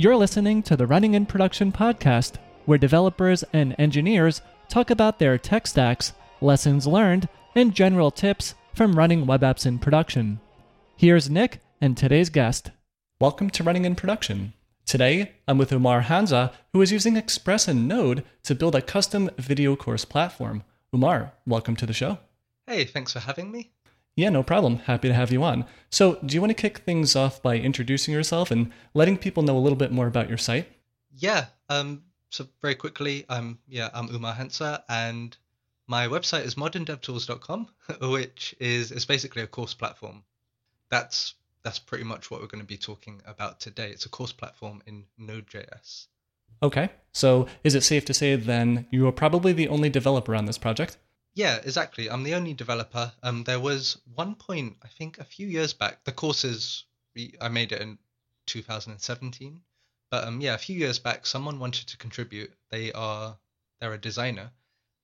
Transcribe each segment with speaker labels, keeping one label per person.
Speaker 1: You're listening to the Running in Production podcast, where developers and engineers talk about their tech stacks, lessons learned, and general tips from running web apps in production. Here's Nick and today's guest. Welcome to Running in Production. Today, I'm with Umar Hansa, who is using Express and Node to build a custom video course platform. Umar, welcome to the show.
Speaker 2: Hey, thanks for having me.
Speaker 1: Yeah, no problem. Happy to have you on. So, do you want to kick things off by introducing yourself and letting people know a little bit more about your site?
Speaker 2: Yeah. Um. So very quickly, I'm yeah I'm Umar Hansa, and my website is moderndevtools.com, which is is basically a course platform. That's that's pretty much what we're going to be talking about today. It's a course platform in Node.js.
Speaker 1: Okay. So, is it safe to say then you are probably the only developer on this project?
Speaker 2: Yeah, exactly. I'm the only developer. Um, there was one point, I think, a few years back. The courses I made it in 2017, but um, yeah, a few years back, someone wanted to contribute. They are they're a designer,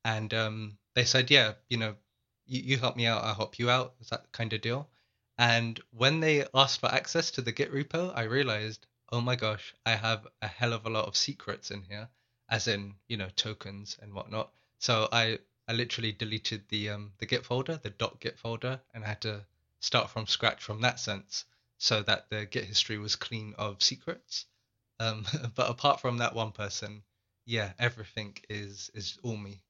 Speaker 2: and um, they said, yeah, you know, you, you help me out, I'll help you out. Is that kind of deal? And when they asked for access to the Git repo, I realized, oh my gosh, I have a hell of a lot of secrets in here, as in you know tokens and whatnot. So I I literally deleted the um, the Git folder, the dot .git folder, and I had to start from scratch from that sense, so that the Git history was clean of secrets. Um, but apart from that one person, yeah, everything is is all me.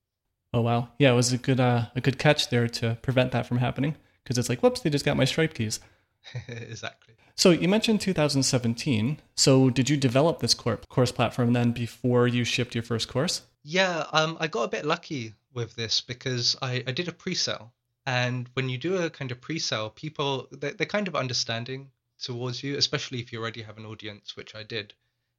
Speaker 1: Oh wow, yeah, it was a good uh, a good catch there to prevent that from happening because it's like, whoops, they just got my Stripe keys.
Speaker 2: exactly.
Speaker 1: So you mentioned 2017. So did you develop this course platform then before you shipped your first course?
Speaker 2: Yeah, um, I got a bit lucky with this because I, I did a pre-sale. And when you do a kind of pre-sale people they're, they're kind of understanding towards you especially if you already have an audience which i did.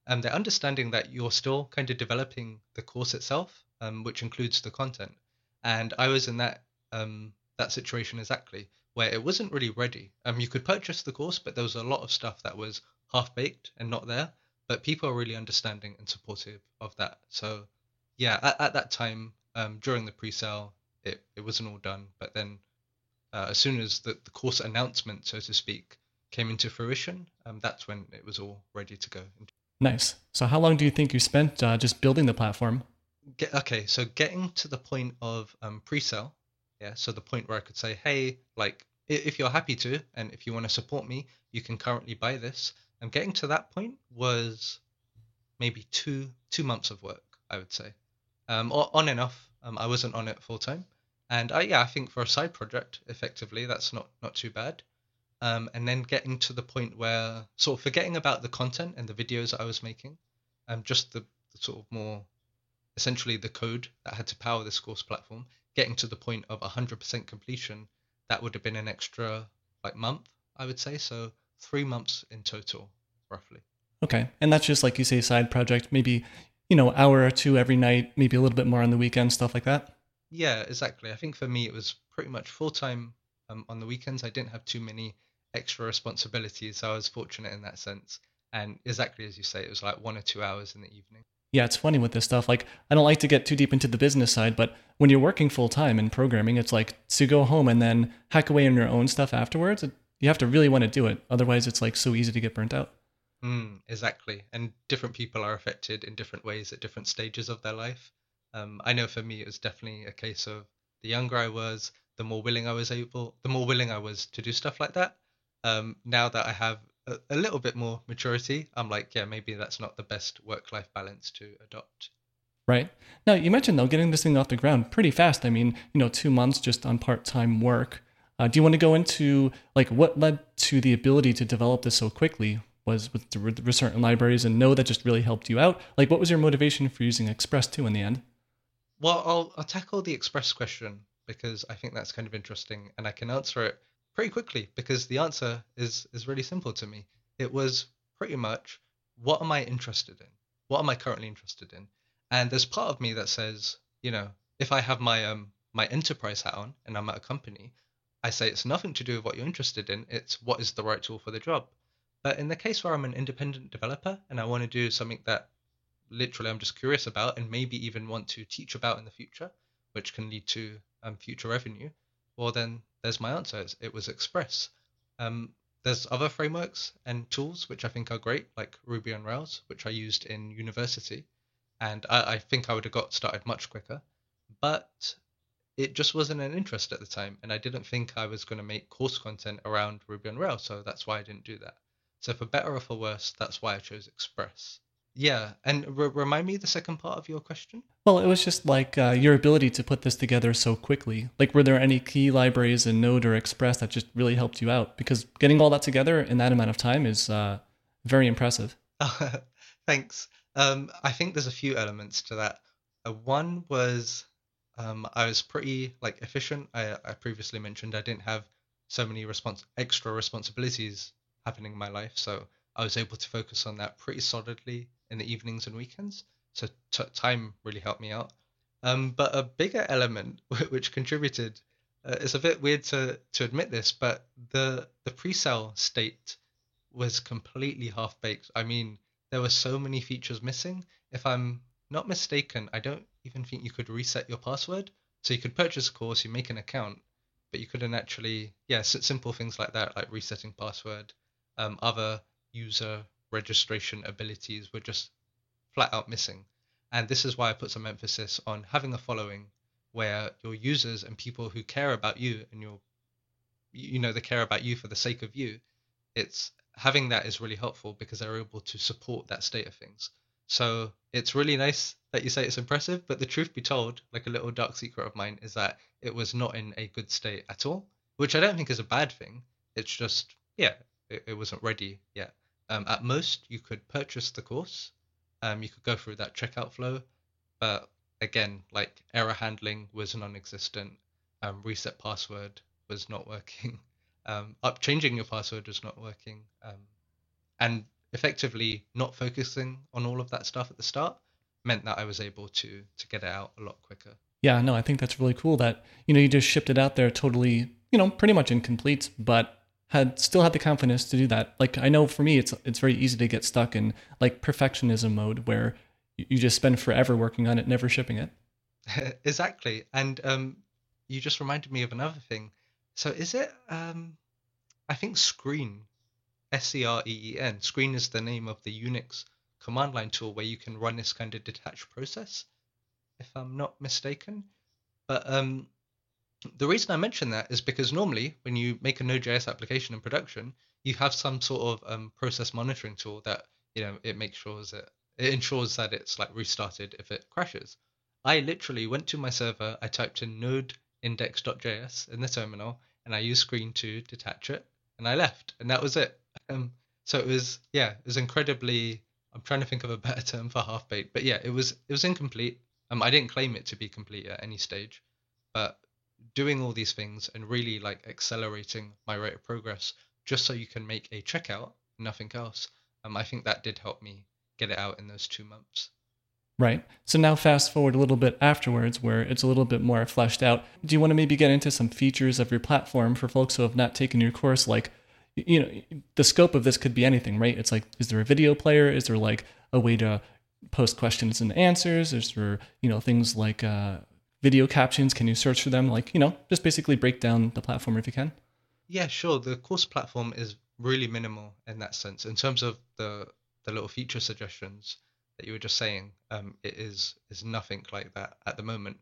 Speaker 2: And they're understanding that you're still kind of developing the course itself um, which includes the content. And i was in that um, that situation exactly where it wasn't really ready. Um, you could purchase the course but there was a lot of stuff that was half baked and not there. But people are really understanding and supportive of that. So yeah at, at that time um, during the pre-sale, it, it wasn't all done. But then, uh, as soon as the, the course announcement, so to speak, came into fruition, um, that's when it was all ready to go.
Speaker 1: Nice. So, how long do you think you spent uh, just building the platform?
Speaker 2: Get, okay, so getting to the point of um, pre-sale, yeah. So the point where I could say, hey, like, if you're happy to, and if you want to support me, you can currently buy this. And getting to that point was maybe two two months of work, I would say, um, on and off. Um, I wasn't on it full time, and I yeah I think for a side project, effectively that's not not too bad. Um, and then getting to the point where sort of forgetting about the content and the videos that I was making, um, just the, the sort of more essentially the code that had to power this course platform, getting to the point of 100% completion, that would have been an extra like month, I would say. So three months in total, roughly.
Speaker 1: Okay, and that's just like you say, side project. Maybe you know, hour or two every night, maybe a little bit more on the weekend, stuff like that?
Speaker 2: Yeah, exactly. I think for me, it was pretty much full time um, on the weekends. I didn't have too many extra responsibilities, so I was fortunate in that sense. And exactly as you say, it was like one or two hours in the evening.
Speaker 1: Yeah, it's funny with this stuff. Like, I don't like to get too deep into the business side, but when you're working full time in programming, it's like to go home and then hack away on your own stuff afterwards. You have to really want to do it. Otherwise, it's like so easy to get burnt out.
Speaker 2: Mm, exactly. And different people are affected in different ways at different stages of their life. Um, I know for me, it was definitely a case of the younger I was, the more willing I was able, the more willing I was to do stuff like that. Um, now that I have a, a little bit more maturity, I'm like, yeah, maybe that's not the best work life balance to adopt.
Speaker 1: Right. Now, you mentioned, though, getting this thing off the ground pretty fast. I mean, you know, two months just on part time work. Uh, do you want to go into like what led to the ability to develop this so quickly? Was with the certain libraries and know that just really helped you out? Like, what was your motivation for using Express 2 in the end?
Speaker 2: Well, I'll, I'll tackle the Express question because I think that's kind of interesting and I can answer it pretty quickly because the answer is, is really simple to me. It was pretty much what am I interested in? What am I currently interested in? And there's part of me that says, you know, if I have my um my enterprise hat on and I'm at a company, I say it's nothing to do with what you're interested in. It's what is the right tool for the job. But in the case where I'm an independent developer and I want to do something that literally I'm just curious about and maybe even want to teach about in the future, which can lead to um, future revenue, well, then there's my answer. It was Express. Um, there's other frameworks and tools which I think are great, like Ruby on Rails, which I used in university, and I, I think I would have got started much quicker. But it just wasn't an interest at the time, and I didn't think I was going to make course content around Ruby on Rails, so that's why I didn't do that. So for better or for worse, that's why I chose Express. Yeah, and re- remind me the second part of your question.
Speaker 1: Well, it was just like uh, your ability to put this together so quickly. Like, were there any key libraries in Node or Express that just really helped you out? Because getting all that together in that amount of time is uh, very impressive.
Speaker 2: Thanks. Um, I think there's a few elements to that. Uh, one was um, I was pretty like efficient. I, I previously mentioned I didn't have so many respons- extra responsibilities happening in my life, so I was able to focus on that pretty solidly in the evenings and weekends. So t- time really helped me out. Um, but a bigger element which contributed, uh, it's a bit weird to to admit this, but the the pre-sale state was completely half baked. I mean, there were so many features missing. If I'm not mistaken, I don't even think you could reset your password. So you could purchase a course, you make an account, but you couldn't actually, yeah, simple things like that, like resetting password. Um, other user registration abilities were just flat out missing. And this is why I put some emphasis on having a following where your users and people who care about you and your you know they care about you for the sake of you it's having that is really helpful because they're able to support that state of things so it's really nice that you say it's impressive but the truth be told like a little dark secret of mine is that it was not in a good state at all which i don't think is a bad thing it's just yeah it, it wasn't ready yet um, at most, you could purchase the course. Um, you could go through that checkout flow, but again, like error handling was non-existent. Um, reset password was not working. Um, up changing your password was not working. Um, and effectively, not focusing on all of that stuff at the start meant that I was able to to get it out a lot quicker.
Speaker 1: Yeah, no, I think that's really cool that you know you just shipped it out there totally, you know, pretty much incomplete, but had still had the confidence to do that. Like I know for me, it's it's very easy to get stuck in like perfectionism mode where you just spend forever working on it, never shipping it.
Speaker 2: exactly, and um, you just reminded me of another thing. So is it? Um, I think Screen, S C R E E N. Screen is the name of the Unix command line tool where you can run this kind of detached process, if I'm not mistaken. But um, the reason I mention that is because normally when you make a Node.js application in production, you have some sort of um, process monitoring tool that you know it makes sure that it ensures that it's like restarted if it crashes. I literally went to my server, I typed in node index.js in the terminal, and I used screen to detach it, and I left, and that was it. Um, so it was yeah, it was incredibly. I'm trying to think of a better term for half baked, but yeah, it was it was incomplete. Um, I didn't claim it to be complete at any stage, but doing all these things and really like accelerating my rate of progress just so you can make a checkout, nothing else. Um, I think that did help me get it out in those two months.
Speaker 1: Right. So now fast forward a little bit afterwards where it's a little bit more fleshed out. Do you want to maybe get into some features of your platform for folks who have not taken your course? Like, you know, the scope of this could be anything, right? It's like, is there a video player? Is there like a way to post questions and answers? Is there, you know, things like uh, video captions? Can you search for them? Like, you know, just basically break down the platform if you can.
Speaker 2: Yeah, sure. The course platform is really minimal in that sense. In terms of the the little feature suggestions that you were just saying, um, it is is nothing like that at the moment.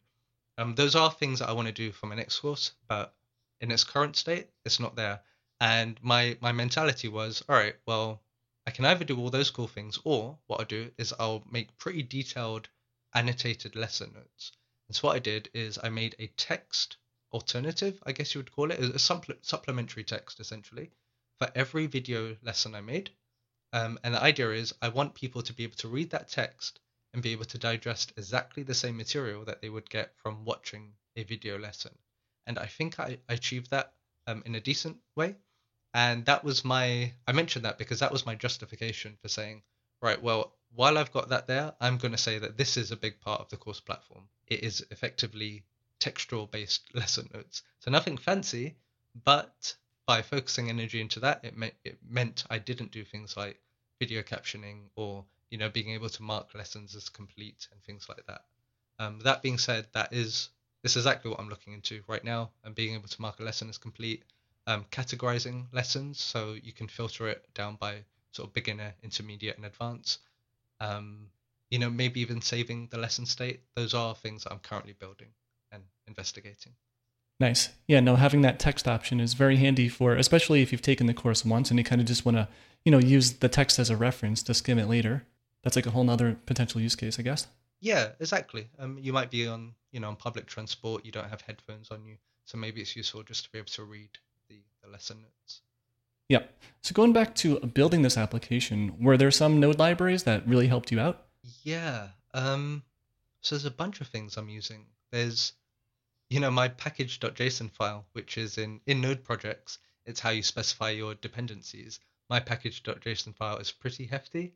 Speaker 2: Um, those are things that I want to do for my next course, but in its current state, it's not there. And my my mentality was, all right, well, I can either do all those cool things, or what I'll do is I'll make pretty detailed annotated lesson notes. And so what I did is I made a text alternative, I guess you would call it, a supple- supplementary text essentially for every video lesson I made. Um, and the idea is I want people to be able to read that text and be able to digest exactly the same material that they would get from watching a video lesson. And I think I, I achieved that um, in a decent way. And that was my, I mentioned that because that was my justification for saying, right, well, while I've got that there, I'm going to say that this is a big part of the course platform. It is effectively textual based lesson notes. So nothing fancy, but by focusing energy into that, it, me- it meant I didn't do things like video captioning or you know being able to mark lessons as complete and things like that. Um, that being said, that is this is exactly what I'm looking into right now, and being able to mark a lesson as complete. um, categorizing lessons, so you can filter it down by sort of beginner, intermediate, and advanced. Um, you know, maybe even saving the lesson state. Those are things that I'm currently building and investigating.
Speaker 1: Nice. Yeah, no, having that text option is very handy for, especially if you've taken the course once and you kind of just want to, you know, use the text as a reference to skim it later. That's like a whole nother potential use case, I guess.
Speaker 2: Yeah, exactly. Um, you might be on, you know, on public transport. You don't have headphones on you, so maybe it's useful just to be able to read the, the lesson notes.
Speaker 1: Yeah. So going back to building this application, were there some node libraries that really helped you out?
Speaker 2: Yeah. Um, so there's a bunch of things I'm using. There's, you know, my package.json file, which is in in Node projects. It's how you specify your dependencies. My package.json file is pretty hefty.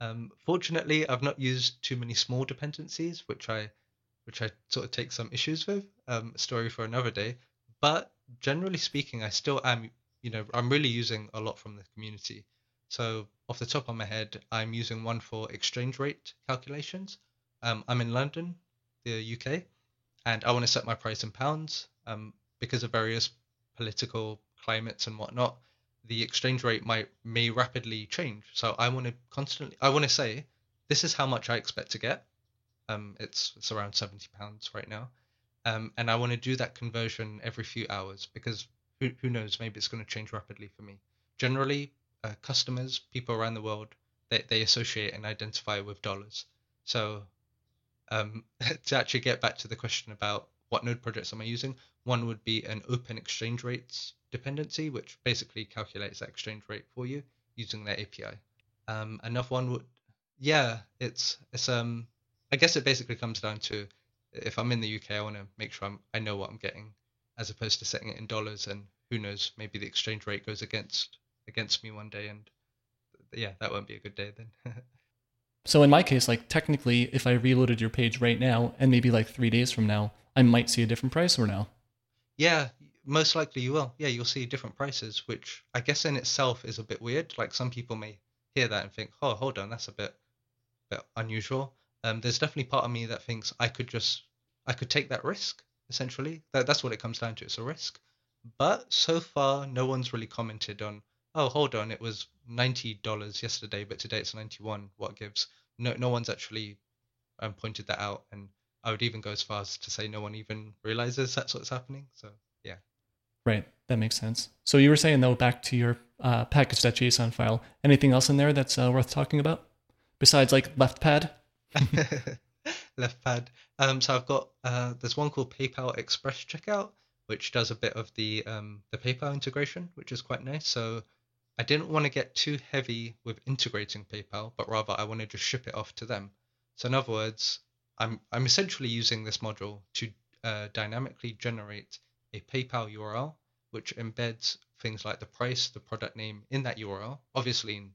Speaker 2: Um, fortunately, I've not used too many small dependencies, which I which I sort of take some issues with. Um, story for another day. But generally speaking, I still am. You know, I'm really using a lot from the community. So off the top of my head, I'm using one for exchange rate calculations. Um, I'm in London, the UK, and I want to set my price in pounds. Um, because of various political climates and whatnot, the exchange rate might may rapidly change. So I want to constantly, I want to say, this is how much I expect to get. Um, it's it's around seventy pounds right now, um, and I want to do that conversion every few hours because who who knows, maybe it's going to change rapidly for me. Generally, uh, customers, people around the world, they, they associate and identify with dollars. So um, to actually get back to the question about what node projects am I using, one would be an open exchange rates dependency, which basically calculates that exchange rate for you using their API. Um, another one would, yeah, it's it's um, I guess it basically comes down to if I'm in the UK, I want to make sure I'm, I know what I'm getting, as opposed to setting it in dollars and who knows, maybe the exchange rate goes against against me one day, and yeah, that won't be a good day then.
Speaker 1: so in my case, like technically, if I reloaded your page right now, and maybe like three days from now, I might see a different price or now.
Speaker 2: Yeah, most likely you will. Yeah, you'll see different prices, which I guess in itself is a bit weird. Like some people may hear that and think, "Oh, hold on, that's a bit, bit unusual." Um, there's definitely part of me that thinks I could just, I could take that risk. Essentially, that, that's what it comes down to. It's a risk. But so far, no one's really commented on oh hold on it was $90 yesterday but today it's 91 what gives? No no one's actually um, pointed that out. And i would even go as far as to say no one even realizes that's what's happening. So yeah.
Speaker 1: Right. That makes sense. So you were saying though back to your uh, package.json file anything else in there that's uh, worth talking about besides like left pad
Speaker 2: left pad um so i've got uh there's one called paypal express checkout which does a bit of the um the paypal integration which is quite nice so I didn't want to get too heavy with integrating PayPal, but rather I want to just ship it off to them. So in other words, I'm I'm essentially using this module to uh, dynamically generate a PayPal URL, which embeds things like the price, the product name in that URL, obviously in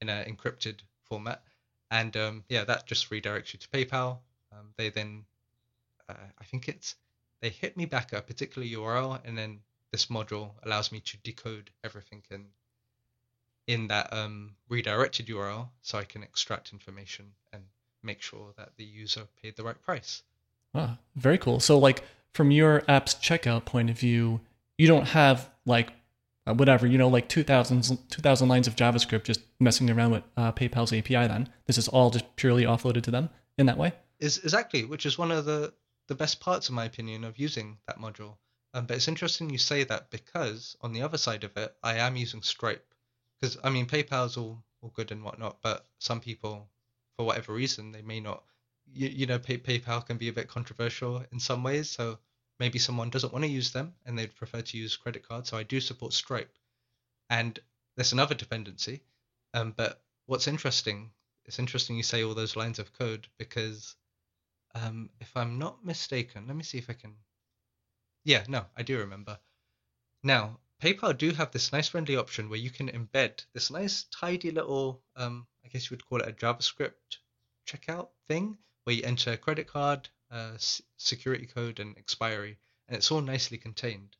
Speaker 2: in an encrypted format, and um, yeah, that just redirects you to PayPal. Um, they then, uh, I think it's they hit me back a particular URL, and then this module allows me to decode everything in in that um, redirected URL so I can extract information and make sure that the user paid the right price.
Speaker 1: Ah, very cool. So, like from your app's checkout point of view, you don't have like uh, whatever you know, like 2,000, 2,000 lines of JavaScript just messing around with uh, PayPal's API. Then this is all just purely offloaded to them in that way.
Speaker 2: Is exactly, which is one of the the best parts, in my opinion, of using that module. Um, but it's interesting you say that because on the other side of it, I am using Stripe because I mean PayPal's all all good and whatnot, but some people, for whatever reason, they may not. You, you know, pay, PayPal can be a bit controversial in some ways, so maybe someone doesn't want to use them and they'd prefer to use credit card. So I do support Stripe, and there's another dependency. Um, but what's interesting, it's interesting you say all those lines of code because, um, if I'm not mistaken, let me see if I can. Yeah, no, I do remember. Now, PayPal do have this nice friendly option where you can embed this nice tidy little, um, I guess you would call it a JavaScript checkout thing, where you enter a credit card, uh, security code, and expiry, and it's all nicely contained.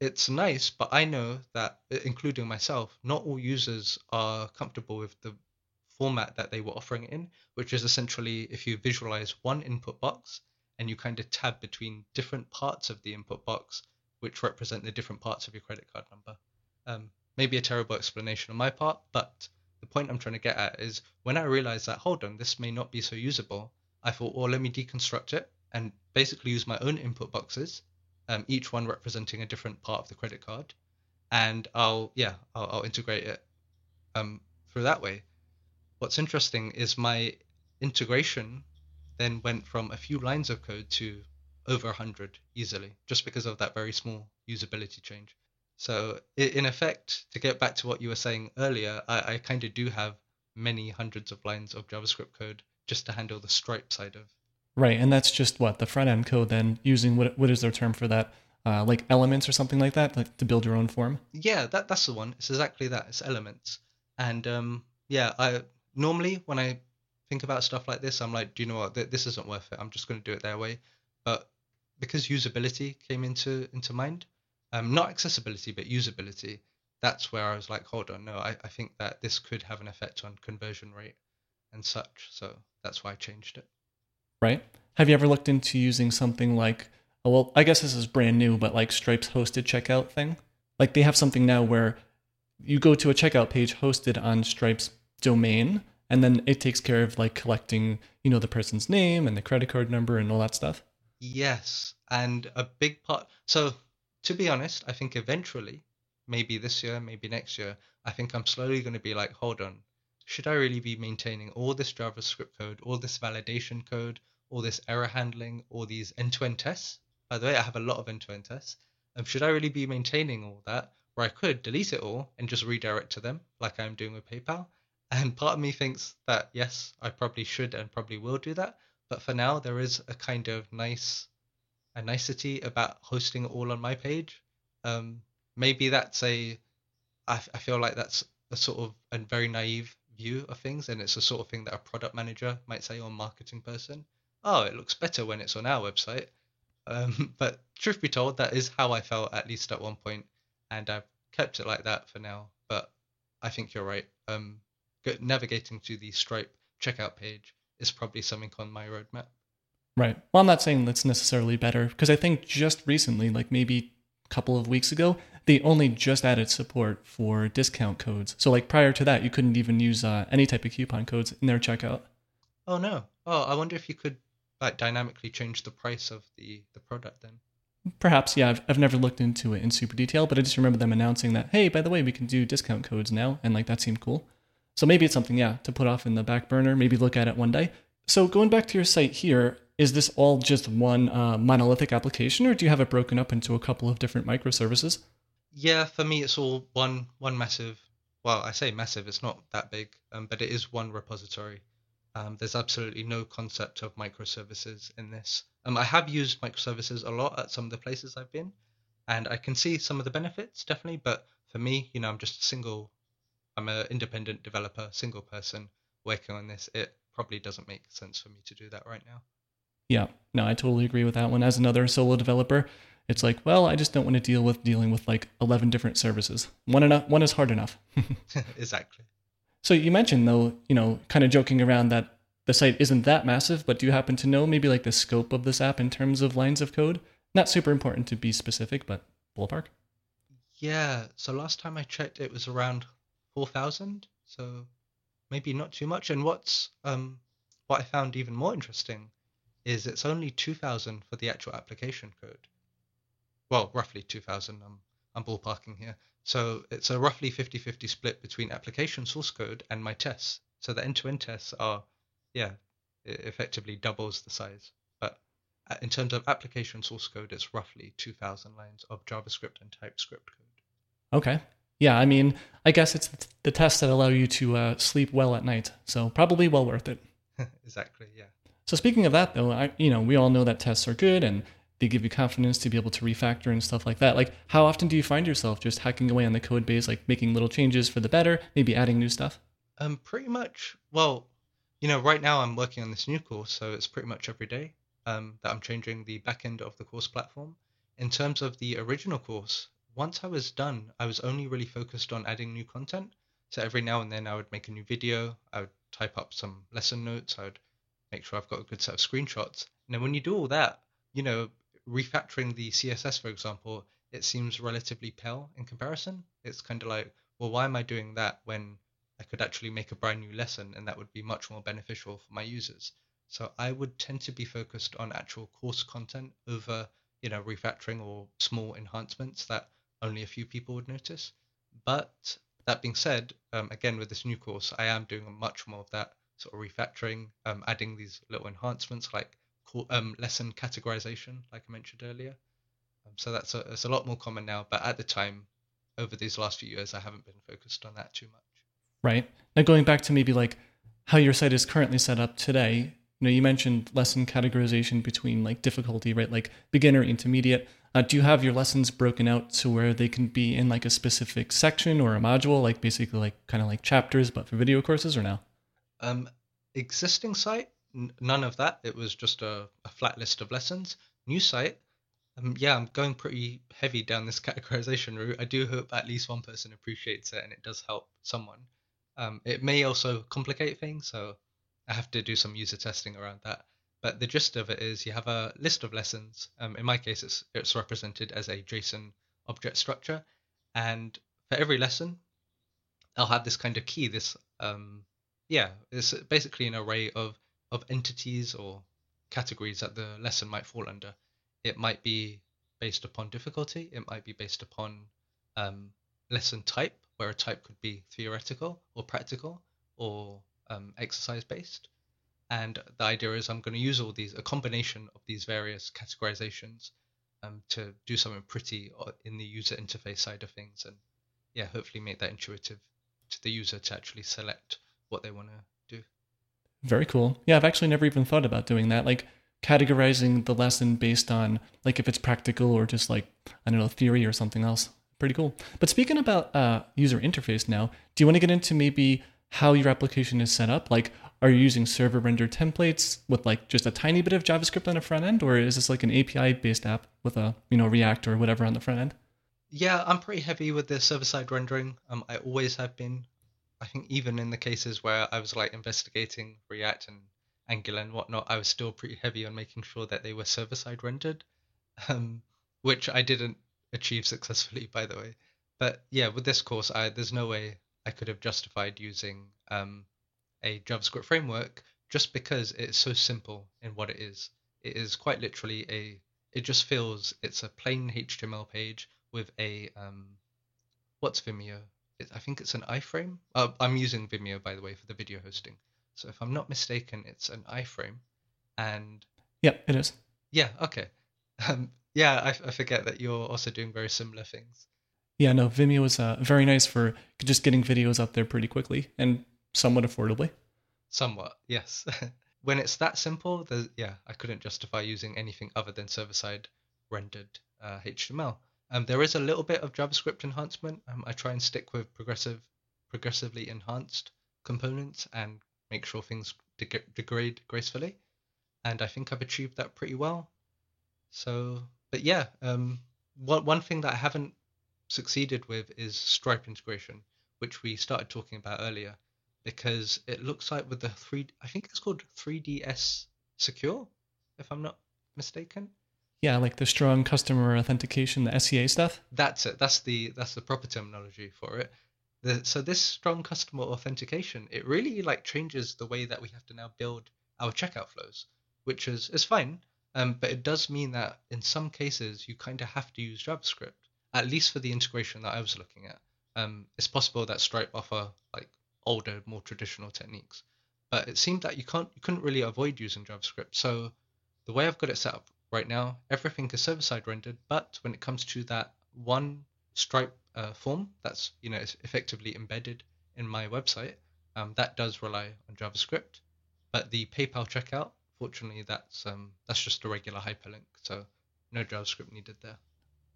Speaker 2: It's nice, but I know that, including myself, not all users are comfortable with the format that they were offering it in, which is essentially if you visualize one input box and you kind of tab between different parts of the input box which represent the different parts of your credit card number. Um, maybe a terrible explanation on my part, but the point I'm trying to get at is when I realized that, hold on, this may not be so usable, I thought, well, let me deconstruct it and basically use my own input boxes, um, each one representing a different part of the credit card, and I'll yeah, I'll, I'll integrate it um, through that way. What's interesting is my integration then went from a few lines of code to over 100 easily, just because of that very small usability change. So, in effect, to get back to what you were saying earlier, I, I kind of do have many hundreds of lines of JavaScript code just to handle the Stripe side of.
Speaker 1: Right, and that's just what the front end code. Then using what what is their term for that? Uh, like elements or something like that, like to build your own form.
Speaker 2: Yeah, that that's the one. It's exactly that. It's elements, and um, yeah, I normally when I think about stuff like this, I'm like, do you know what? This isn't worth it. I'm just going to do it their way. But because usability came into into mind, um, not accessibility but usability, that's where I was like, hold on, no, I, I think that this could have an effect on conversion rate and such. So that's why I changed it.
Speaker 1: Right. Have you ever looked into using something like, oh, well, I guess this is brand new, but like Stripe's hosted checkout thing? Like they have something now where you go to a checkout page hosted on Stripe's domain, and then it takes care of like collecting, you know, the person's name and the credit card number and all that stuff.
Speaker 2: Yes. And a big part. So to be honest, I think eventually, maybe this year, maybe next year, I think I'm slowly going to be like, hold on, should I really be maintaining all this JavaScript code, all this validation code, all this error handling, all these end-to-end tests? By the way, I have a lot of end-to-end tests. Um, should I really be maintaining all that? Where I could delete it all and just redirect to them, like I'm doing with PayPal. And part of me thinks that yes, I probably should and probably will do that. But for now, there is a kind of nice, a nicety about hosting it all on my page. Um, maybe that's a, I, I feel like that's a sort of a very naive view of things, and it's a sort of thing that a product manager might say or a marketing person. Oh, it looks better when it's on our website. Um, but truth be told, that is how I felt at least at one point, and I've kept it like that for now. But I think you're right. Um, navigating to the Stripe checkout page is probably something on my roadmap.
Speaker 1: Right. Well, I'm not saying that's necessarily better because I think just recently, like maybe a couple of weeks ago, they only just added support for discount codes. So like prior to that, you couldn't even use uh, any type of coupon codes in their checkout.
Speaker 2: Oh no. Oh, I wonder if you could like dynamically change the price of the the product then.
Speaker 1: Perhaps, yeah. I've, I've never looked into it in super detail, but I just remember them announcing that, hey, by the way, we can do discount codes now, and like that seemed cool. So maybe it's something, yeah, to put off in the back burner. Maybe look at it one day. So going back to your site here, is this all just one uh, monolithic application, or do you have it broken up into a couple of different microservices?
Speaker 2: Yeah, for me, it's all one one massive. Well, I say massive; it's not that big, um, but it is one repository. Um, there's absolutely no concept of microservices in this. Um, I have used microservices a lot at some of the places I've been, and I can see some of the benefits definitely. But for me, you know, I'm just a single. I'm an independent developer, single person working on this. It probably doesn't make sense for me to do that right now.
Speaker 1: Yeah, no, I totally agree with that one. As another solo developer, it's like, well, I just don't want to deal with dealing with like 11 different services. One enough, one is hard enough.
Speaker 2: exactly.
Speaker 1: So you mentioned though, you know, kind of joking around that the site isn't that massive, but do you happen to know maybe like the scope of this app in terms of lines of code? Not super important to be specific, but ballpark.
Speaker 2: Yeah, so last time I checked it was around 4,000, so maybe not too much. And what's um what I found even more interesting is it's only 2000 for the actual application code. Well, roughly 2000. I'm, I'm ballparking here. So it's a roughly 50 50 split between application source code and my tests. So the end to end tests are, yeah, effectively doubles the size. But uh, in terms of application source code, it's roughly 2000 lines of JavaScript and TypeScript code.
Speaker 1: Okay. Yeah, I mean, I guess it's the tests that allow you to uh, sleep well at night. So probably well worth it.
Speaker 2: exactly, yeah.
Speaker 1: So speaking of that, though, I, you know, we all know that tests are good and they give you confidence to be able to refactor and stuff like that. Like, how often do you find yourself just hacking away on the code base, like making little changes for the better, maybe adding new stuff?
Speaker 2: Um, pretty much. Well, you know, right now I'm working on this new course, so it's pretty much every day um, that I'm changing the backend of the course platform. In terms of the original course, once I was done, I was only really focused on adding new content. So every now and then I would make a new video, I would type up some lesson notes, I would make sure I've got a good set of screenshots. And then when you do all that, you know, refactoring the CSS, for example, it seems relatively pale in comparison. It's kind of like, well, why am I doing that when I could actually make a brand new lesson and that would be much more beneficial for my users? So I would tend to be focused on actual course content over, you know, refactoring or small enhancements that only a few people would notice. But that being said, um, again with this new course, I am doing much more of that sort of refactoring, um, adding these little enhancements like um, lesson categorization, like I mentioned earlier. Um, so that's a, it's a lot more common now. But at the time, over these last few years, I haven't been focused on that too much.
Speaker 1: Right. Now going back to maybe like how your site is currently set up today, you know, you mentioned lesson categorization between like difficulty, right? Like beginner, intermediate. Uh, do you have your lessons broken out to where they can be in like a specific section or a module, like basically like kind of like chapters, but for video courses or now?
Speaker 2: Um, existing site, n- none of that. It was just a, a flat list of lessons. New site, um, yeah, I'm going pretty heavy down this categorization route. I do hope at least one person appreciates it and it does help someone. Um, it may also complicate things, so I have to do some user testing around that. But the gist of it is you have a list of lessons. Um, in my case, it's, it's represented as a JSON object structure. And for every lesson, I'll have this kind of key, this, um, yeah, it's basically an array of, of entities or categories that the lesson might fall under. It might be based upon difficulty, it might be based upon um, lesson type, where a type could be theoretical or practical or um, exercise based. And the idea is I'm going to use all these, a combination of these various categorizations um, to do something pretty uh, in the user interface side of things. And yeah, hopefully make that intuitive to the user to actually select what they want to do.
Speaker 1: Very cool. Yeah, I've actually never even thought about doing that. Like categorizing the lesson based on like if it's practical or just like, I don't know, theory or something else. Pretty cool. But speaking about uh, user interface now, do you want to get into maybe how your application is set up? Like, are you using server rendered templates with like just a tiny bit of JavaScript on the front end, or is this like an API based app with a you know React or whatever on the front end?
Speaker 2: Yeah, I'm pretty heavy with the server side rendering. Um, I always have been. I think even in the cases where I was like investigating React and Angular and whatnot, I was still pretty heavy on making sure that they were server side rendered, um, which I didn't achieve successfully, by the way. But yeah, with this course, I, there's no way I could have justified using um, a JavaScript framework just because it's so simple in what it is. It is quite literally a. It just feels it's a plain HTML page with a um, what's Vimeo? It, I think it's an iframe. Uh, I'm using Vimeo by the way for the video hosting. So if I'm not mistaken, it's an iframe, and
Speaker 1: yeah, it is.
Speaker 2: Yeah. Okay. Um, yeah, I, I forget that you're also doing very similar things.
Speaker 1: Yeah, no, Vimeo is uh, very nice for just getting videos up there pretty quickly and somewhat affordably.
Speaker 2: Somewhat, yes. when it's that simple, yeah, I couldn't justify using anything other than server-side rendered uh, HTML. Um, there is a little bit of JavaScript enhancement. Um, I try and stick with progressive, progressively enhanced components and make sure things deg- degrade gracefully. And I think I've achieved that pretty well. So, but yeah, um, one one thing that I haven't succeeded with is Stripe integration, which we started talking about earlier, because it looks like with the three, I think it's called 3DS Secure, if I'm not mistaken.
Speaker 1: Yeah, like the strong customer authentication, the SCA stuff.
Speaker 2: That's it. That's the that's the proper terminology for it. The, so this strong customer authentication, it really like changes the way that we have to now build our checkout flows, which is is fine. Um, but it does mean that in some cases you kind of have to use JavaScript at least for the integration that I was looking at. Um, it's possible that Stripe offer like older, more traditional techniques, but it seemed that you can't, you couldn't really avoid using JavaScript. So the way I've got it set up right now, everything is server-side rendered, but when it comes to that one Stripe uh, form that's you know effectively embedded in my website, um, that does rely on JavaScript. But the PayPal checkout, fortunately, that's um, that's just a regular hyperlink, so no JavaScript needed there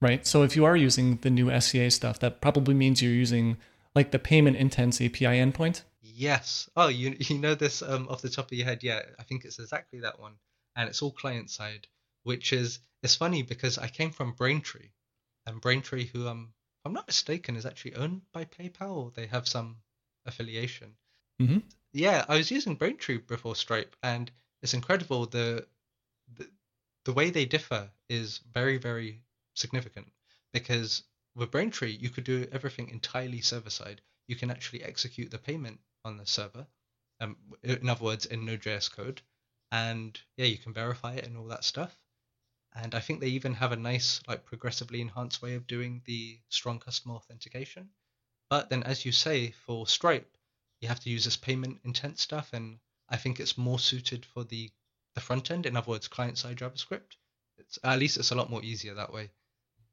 Speaker 1: right? So if you are using the new SCA stuff, that probably means you're using like the payment intents API endpoint.
Speaker 2: Yes. Oh, you you know this um, off the top of your head? Yeah, I think it's exactly that one, and it's all client side, which is it's funny because I came from Braintree, and Braintree, who um, if I'm not mistaken, is actually owned by PayPal, or they have some affiliation.
Speaker 1: Mm-hmm.
Speaker 2: Yeah, I was using Braintree before Stripe, and it's incredible the the the way they differ is very very significant. because with Braintree, you could do everything entirely server side. You can actually execute the payment on the server. Um, in other words, in Node.js code, and yeah, you can verify it and all that stuff. And I think they even have a nice, like, progressively enhanced way of doing the strong customer authentication. But then, as you say, for Stripe, you have to use this payment intent stuff, and I think it's more suited for the the front end. In other words, client side JavaScript. It's at least it's a lot more easier that way.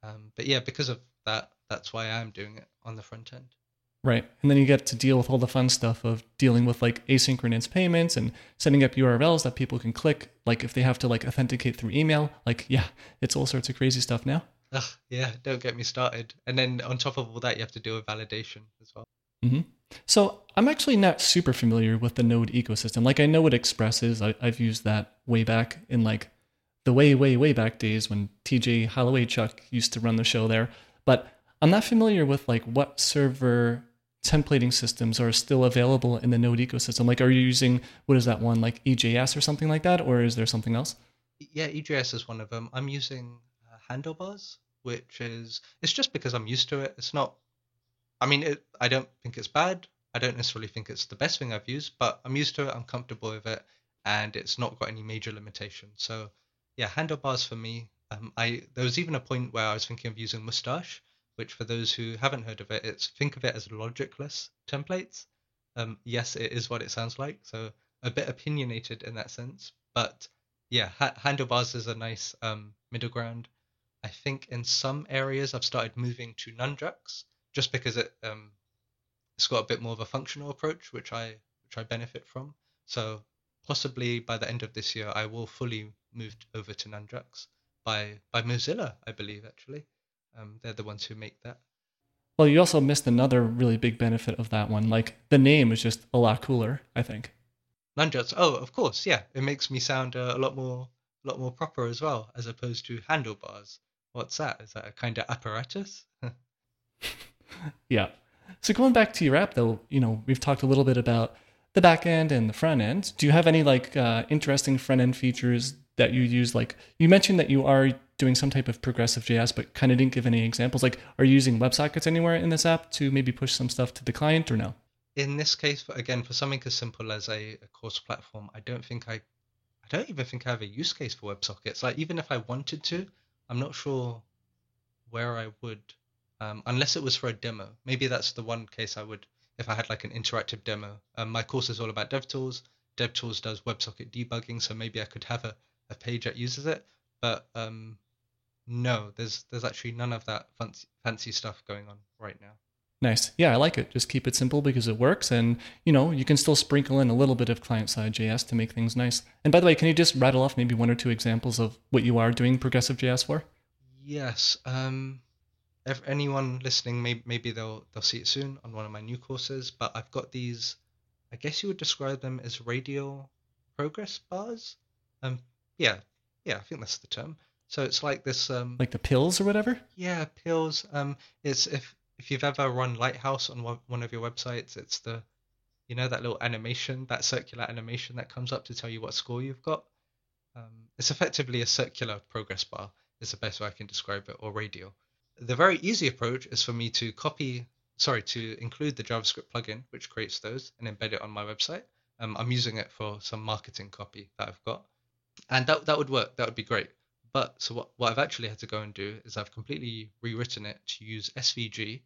Speaker 2: Um, but yeah, because of that, that's why I'm doing it on the front end.
Speaker 1: Right. And then you get to deal with all the fun stuff of dealing with like asynchronous payments and setting up URLs that people can click. Like if they have to like authenticate through email, like, yeah, it's all sorts of crazy stuff now.
Speaker 2: Ugh, yeah, don't get me started. And then on top of all that, you have to do a validation as well.
Speaker 1: Mm-hmm. So I'm actually not super familiar with the Node ecosystem. Like I know what Express is. I, have used that way back in like the way, way, way back days when TJ Holowaychuk used to run the show there. But I'm not familiar with like what server templating systems are still available in the Node ecosystem? Like, are you using what is that one like EJS or something like that, or is there something else?
Speaker 2: Yeah, EJS is one of them. I'm using uh, Handlebars, which is it's just because I'm used to it. It's not. I mean, it, I don't think it's bad. I don't necessarily think it's the best thing I've used, but I'm used to it. I'm comfortable with it, and it's not got any major limitations. So, yeah, Handlebars for me. Um, I there was even a point where I was thinking of using Mustache, which for those who haven't heard of it, it's think of it as logicless templates. Um, yes, it is what it sounds like, so a bit opinionated in that sense. But yeah, ha- handlebars is a nice um, middle ground. I think in some areas I've started moving to Nunjucks just because it um, it's got a bit more of a functional approach, which I which I benefit from. So possibly by the end of this year, I will fully move over to Nunjucks by by Mozilla, I believe actually. Um, they're the ones who make that.
Speaker 1: Well, you also missed another really big benefit of that one. Like the name is just a lot cooler, I think.
Speaker 2: Nunjucks. Oh, of course, yeah. It makes me sound uh, a lot more, a lot more proper as well, as opposed to handlebars. What's that? Is that a kind of apparatus?
Speaker 1: yeah. So going back to your app, though, you know, we've talked a little bit about the back end and the front end. Do you have any like uh, interesting front end features that you use? Like you mentioned that you are doing some type of progressive JS, but kind of didn't give any examples. Like, are you using WebSockets anywhere in this app to maybe push some stuff to the client or no?
Speaker 2: In this case, again, for something as simple as a, a course platform, I don't think I, I don't even think I have a use case for WebSockets. Like, even if I wanted to, I'm not sure where I would, um, unless it was for a demo. Maybe that's the one case I would, if I had like an interactive demo. Um, my course is all about DevTools. DevTools does WebSocket debugging, so maybe I could have a, a page that uses it. But um, no, there's there's actually none of that fancy fancy stuff going on right now.
Speaker 1: Nice. Yeah, I like it. Just keep it simple because it works and you know, you can still sprinkle in a little bit of client side JS to make things nice. And by the way, can you just rattle off maybe one or two examples of what you are doing progressive JS for?
Speaker 2: Yes. Um if anyone listening maybe maybe they'll they'll see it soon on one of my new courses, but I've got these I guess you would describe them as radial progress bars. Um yeah, yeah, I think that's the term. So it's like this um
Speaker 1: like the pills or whatever?
Speaker 2: Yeah, pills. Um it's if if you've ever run Lighthouse on one, one of your websites, it's the you know that little animation, that circular animation that comes up to tell you what score you've got. Um, it's effectively a circular progress bar. Is the best way I can describe it, or radial. The very easy approach is for me to copy, sorry, to include the JavaScript plugin which creates those and embed it on my website. Um, I'm using it for some marketing copy that I've got, and that that would work. That would be great. But so what, what I've actually had to go and do is I've completely rewritten it to use SVG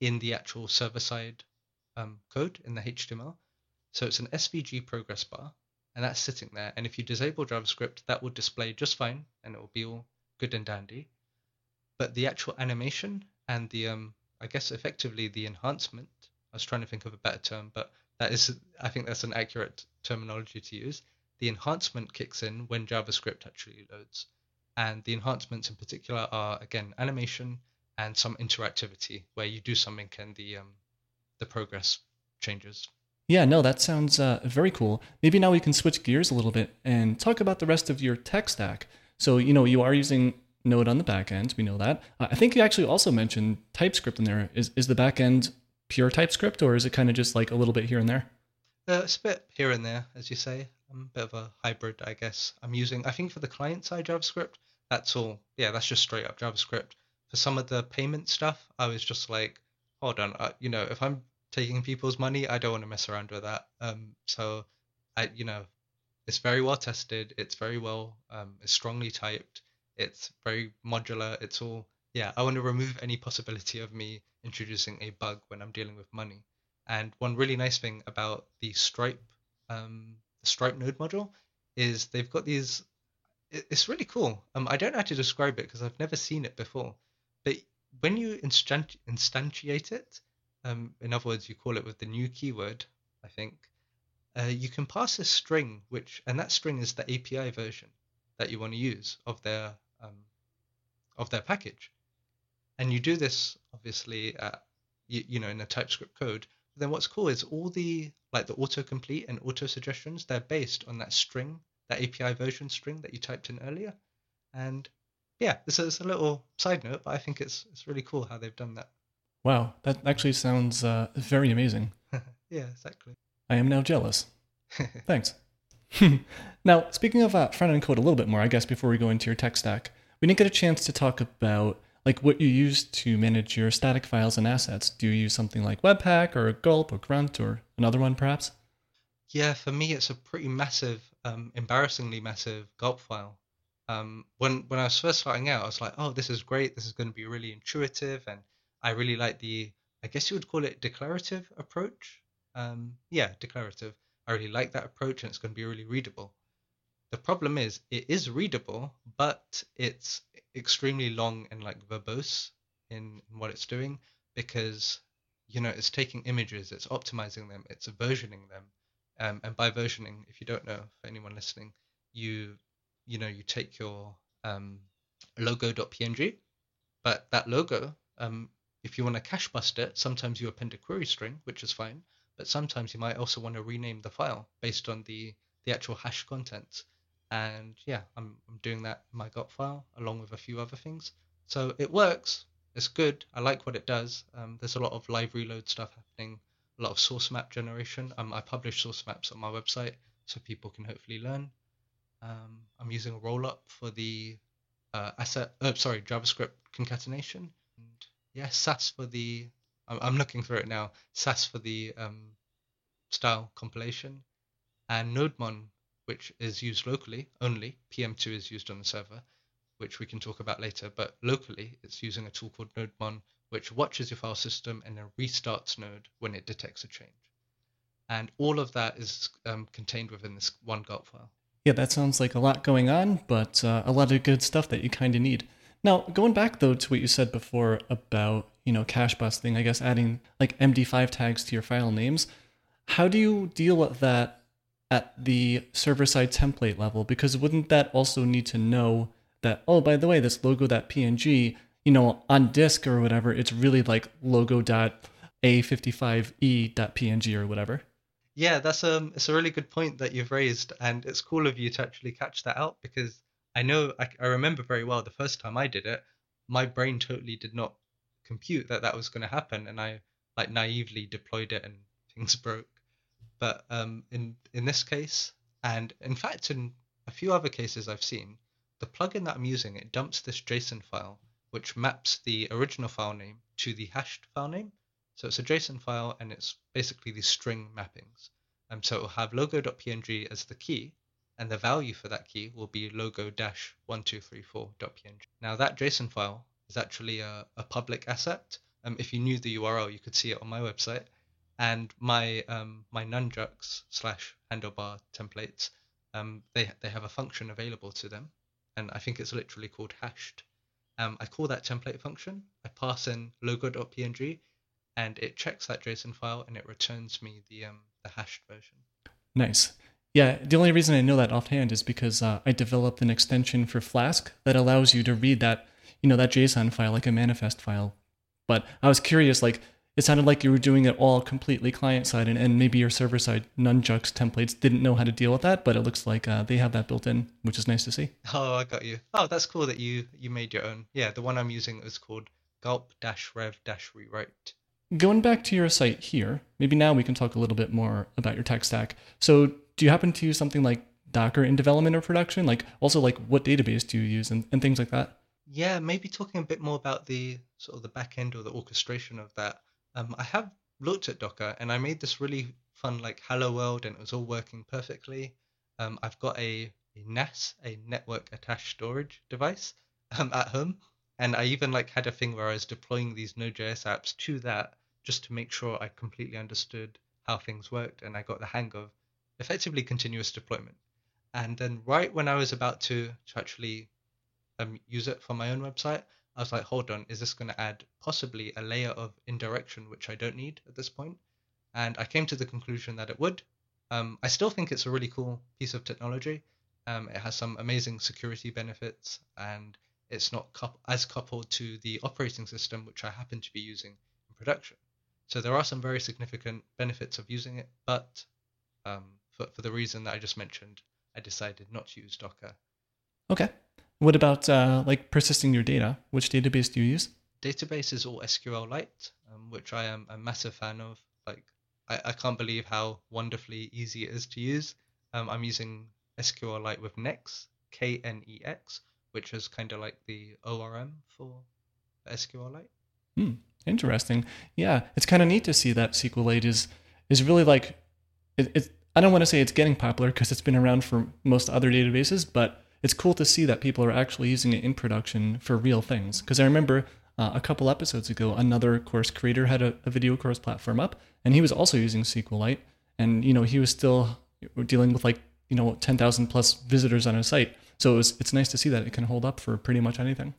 Speaker 2: in the actual server side um, code in the HTML. So it's an SVG progress bar, and that's sitting there. And if you disable JavaScript, that will display just fine, and it will be all good and dandy. But the actual animation and the, um, I guess, effectively the enhancement. I was trying to think of a better term, but that is, I think that's an accurate terminology to use. The enhancement kicks in when JavaScript actually loads and the enhancements in particular are again animation and some interactivity where you do something and the um, the progress changes.
Speaker 1: Yeah, no, that sounds uh, very cool. Maybe now we can switch gears a little bit and talk about the rest of your tech stack. So, you know, you are using Node on the back end. We know that. Uh, I think you actually also mentioned TypeScript in there. Is is the back end pure TypeScript, or is it kind of just like a little bit here and there?
Speaker 2: Uh, it's a bit here and there, as you say. I'm a bit of a hybrid, I guess. I'm using, I think for the client side JavaScript, that's all. Yeah, that's just straight up JavaScript. for some of the payment stuff, I was just like, hold on, uh, you know, if I'm taking people's money, I don't want to mess around with that. Um, so I, you know, it's very well tested. It's very well, um, it's strongly typed. It's very modular. It's all, yeah. I want to remove any possibility of me introducing a bug when I'm dealing with money. And one really nice thing about the Stripe, um, the Stripe Node module is they've got these. It's really cool. Um, I don't know how to describe it because I've never seen it before. But when you instant, instantiate it, um, in other words, you call it with the new keyword, I think, uh, you can pass a string, which and that string is the API version that you want to use of their um, of their package, and you do this obviously, uh, you, you know, in a TypeScript code. Then what's cool is all the like the autocomplete and auto suggestions they're based on that string, that API version string that you typed in earlier, and yeah, a, it's a little side note, but I think it's it's really cool how they've done that.
Speaker 1: Wow, that actually sounds uh, very amazing.
Speaker 2: yeah, exactly.
Speaker 1: I am now jealous. Thanks. now, speaking of uh, front end code a little bit more, I guess before we go into your tech stack, we didn't get a chance to talk about like what you use to manage your static files and assets. Do you use something like Webpack or Gulp or Grunt or another one perhaps?
Speaker 2: Yeah, for me, it's a pretty massive, um, embarrassingly massive Gulp file. Um, when when I was first starting out, I was like, oh, this is great. This is going to be really intuitive, and I really like the, I guess you would call it declarative approach um, yeah, declarative. I really like that approach and it's going to be really readable. The problem is it is readable, but it's extremely long and like verbose in, what it's doing because you know it's taking images, it's optimizing them, it's versioning them. Um, and by versioning, if you don't know, for anyone listening, you you know you take your um, logo.png, but that logo, um, if you want to cache bust it, sometimes you append a query string, which is fine but sometimes you might also want to rename the file based on the, the actual hash contents. And yeah, I'm, I'm doing that in my Gulp file along with a few other things. So it works. It's good. I like what it does. Um, there's a lot of live reload stuff happening, a lot of source map generation. Um, I publish source maps on my website so people can hopefully learn. Um, I'm using rollup for the uh, asset, uh, sorry, JavaScript concatenation. And yeah, Sass for the I'm looking through it now. Sass for the um, style compilation, and NodeMon, which is used locally only. PM2 is used on the server, which we can talk about later. But locally, it's using a tool called NodeMon, which watches your file system and then restarts Node when it detects a change. And all of that is um, contained within this one Gulp file.
Speaker 1: Yeah, that sounds like a lot going on, but uh, a lot of good stuff that you kind of need. Now, going back though to what you said before about you know, cache busting, I guess adding like MD5 tags to your file names. How do you deal with that at the server side template level? Because wouldn't that also need to know that, oh, by the way, this logo.png, you know, on disk or whatever, it's really like logo.a55e.png or whatever?
Speaker 2: Yeah, that's um, it's a really good point that you've raised, and it's cool of you to actually catch that out because I know I, I remember very well the first time I did it, my brain totally did not compute that that was going to happen, and I like naively deployed it, and things broke. But um, in in this case, and in fact in a few other cases I've seen, the plugin that I'm using it dumps this JSON file which maps the original file name to the hashed file name. So it's a JSON file and it's basically these string mappings. Um, so it will have logo.png as the key, and the value for that key will be logo-1234.png. Now that JSON file is actually a, a public asset. Um, if you knew the URL, you could see it on my website. And my um, my nunjucks slash handlebar templates, um, they they have a function available to them, and I think it's literally called hashed. Um, I call that template function. I pass in logo.png, and it checks that JSON file and it returns me the um, the hashed version.
Speaker 1: Nice. Yeah, the only reason I know that offhand is because uh, I developed an extension for Flask that allows you to read that you know, that JSON file, like a manifest file. But I was curious, like, it sounded like you were doing it all completely client side, and, and maybe your server side nunjucks templates didn't know how to deal with that, but it looks like uh, they have that built in, which is nice to see.
Speaker 2: Oh, I got you. Oh, that's cool that you you made your own. Yeah, the one I'm using is called gulp rev rewrite.
Speaker 1: Going back to your site here, maybe now we can talk a little bit more about your tech stack. So, do you happen to use something like Docker in development or production? Like, also, like, what database do you use and, and things like that?
Speaker 2: Yeah, maybe talking a bit more about the sort of the back end or the orchestration of that. Um, I have looked at Docker and I made this really fun like Hello World and it was all working perfectly. Um, I've got a, a NAS, a network attached storage device, um, at home, and I even like had a thing where I was deploying these Node.js apps to that just to make sure I completely understood how things worked and I got the hang of effectively continuous deployment. And then right when I was about to to actually um, use it for my own website, I was like, hold on, is this going to add possibly a layer of indirection which I don't need at this point? And I came to the conclusion that it would. Um, I still think it's a really cool piece of technology. Um, it has some amazing security benefits, and it's not as coupled to the operating system which I happen to be using in production. So there are some very significant benefits of using it, but um, for, for the reason that I just mentioned, I decided not to use Docker.
Speaker 1: Okay. What about uh, like persisting your data? Which database do you use?
Speaker 2: Database is all SQLite, um, which I am a massive fan of. Like, I, I can't believe how wonderfully easy it is to use. Um, I'm using SQLite with Knex, K N E X, which is kind of like the ORM for SQLite.
Speaker 1: Hmm. Interesting. Yeah, it's kind of neat to see that SQLite is is really like it, it I don't want to say it's getting popular because it's been around for most other databases, but it's cool to see that people are actually using it in production for real things. Because I remember uh, a couple episodes ago, another course creator had a, a, video course platform up, and he was also using SQLite, and you know he was still dealing with like you know 10,000 plus visitors on his site. So it was, it's nice to see that it can hold up for pretty much anything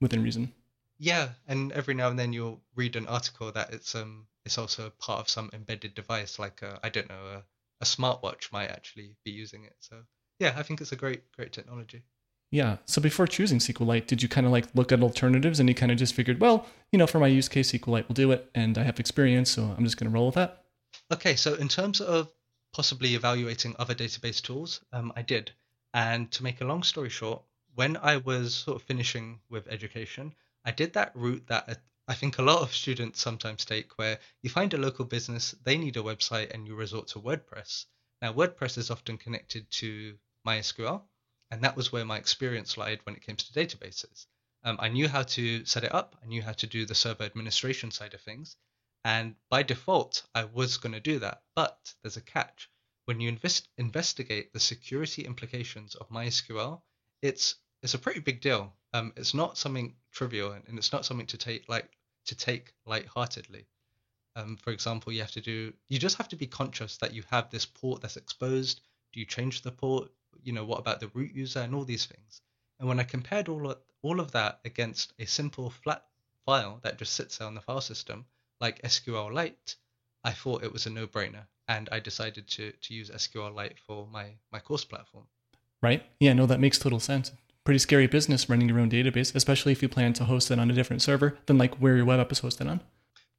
Speaker 1: within reason.
Speaker 2: Yeah, and every now and then you'll read an article that it's um it's also part of some embedded device, like I I don't know a, a smartwatch might actually be using it. So yeah, I think it's a great great technology.
Speaker 1: Yeah. So before choosing SQLite, did you kind of like look at alternatives and you kind of just figured, well, you know, for my use case, SQLite will do it, and I have experience, so I'm just going to roll with that.
Speaker 2: Okay. So in terms of possibly evaluating other database tools, um, I did. And to make a long story short, when I was sort of finishing with education, I did that route that I think a lot of students sometimes take, where you find a local business, they need a website, and you resort to WordPress. Now, WordPress is often connected to MySQL, and that was where my experience lied when it came to databases. Um, I knew how to set it up, I knew how to do the server administration side of things, and by default, I was going to do that. But there's a catch. When you invest, investigate the security implications of MySQL, it's it's a pretty big deal. Um, it's not something trivial, and it's not something to take like to take lightheartedly. Um, for example, you have to do you just have to be conscious that you have this port that's exposed. Do you change the port? You know, what about the root user and all these things? And when I compared all of, all of that against a simple flat file that just sits there on the file system, like SQLite, I thought it was a no-brainer, and I decided to to use SQLite for my my course platform.
Speaker 1: Right? Yeah, no, that makes total sense pretty scary business running your own database, especially if you plan to host it on a different server than like where your web app is hosted on.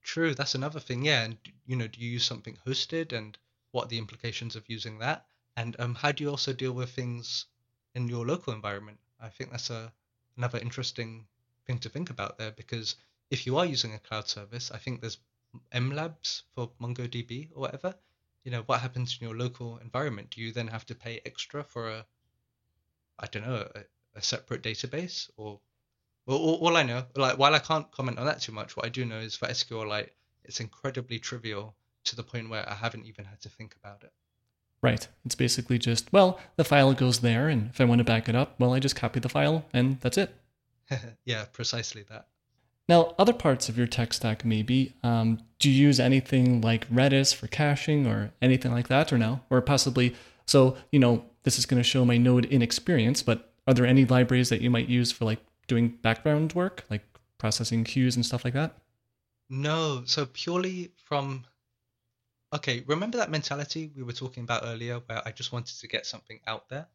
Speaker 2: True, that's another thing. Yeah, and you know, do you use something hosted, and what are the implications of using that? And um, how do you also deal with things in your local environment? I think that's a another interesting thing to think about there because if you are using a cloud service, I think there's MLabs for MongoDB or whatever. You know, what happens in your local environment? Do you then have to pay extra for a, I don't know, a, a separate database or well, all, all, I know, like while I can't comment on that too much, what I do know is for SQLite, it's incredibly trivial to the point where I haven't even had to think about it.
Speaker 1: Right. It's basically just, well, the file goes there, and if I want to back it up, well, I just copy the file, and that's it.
Speaker 2: yeah, precisely that.
Speaker 1: Now, other parts of your tech stack, maybe, um, do you use anything like Redis for caching or anything like that, or no? Or possibly, so, you know, this is going to show my node inexperience, but are there any libraries that you might use for like doing background work, like processing queues and stuff like that?
Speaker 2: No. So purely from okay, remember that mentality we were talking about earlier where I just wanted to get something out there?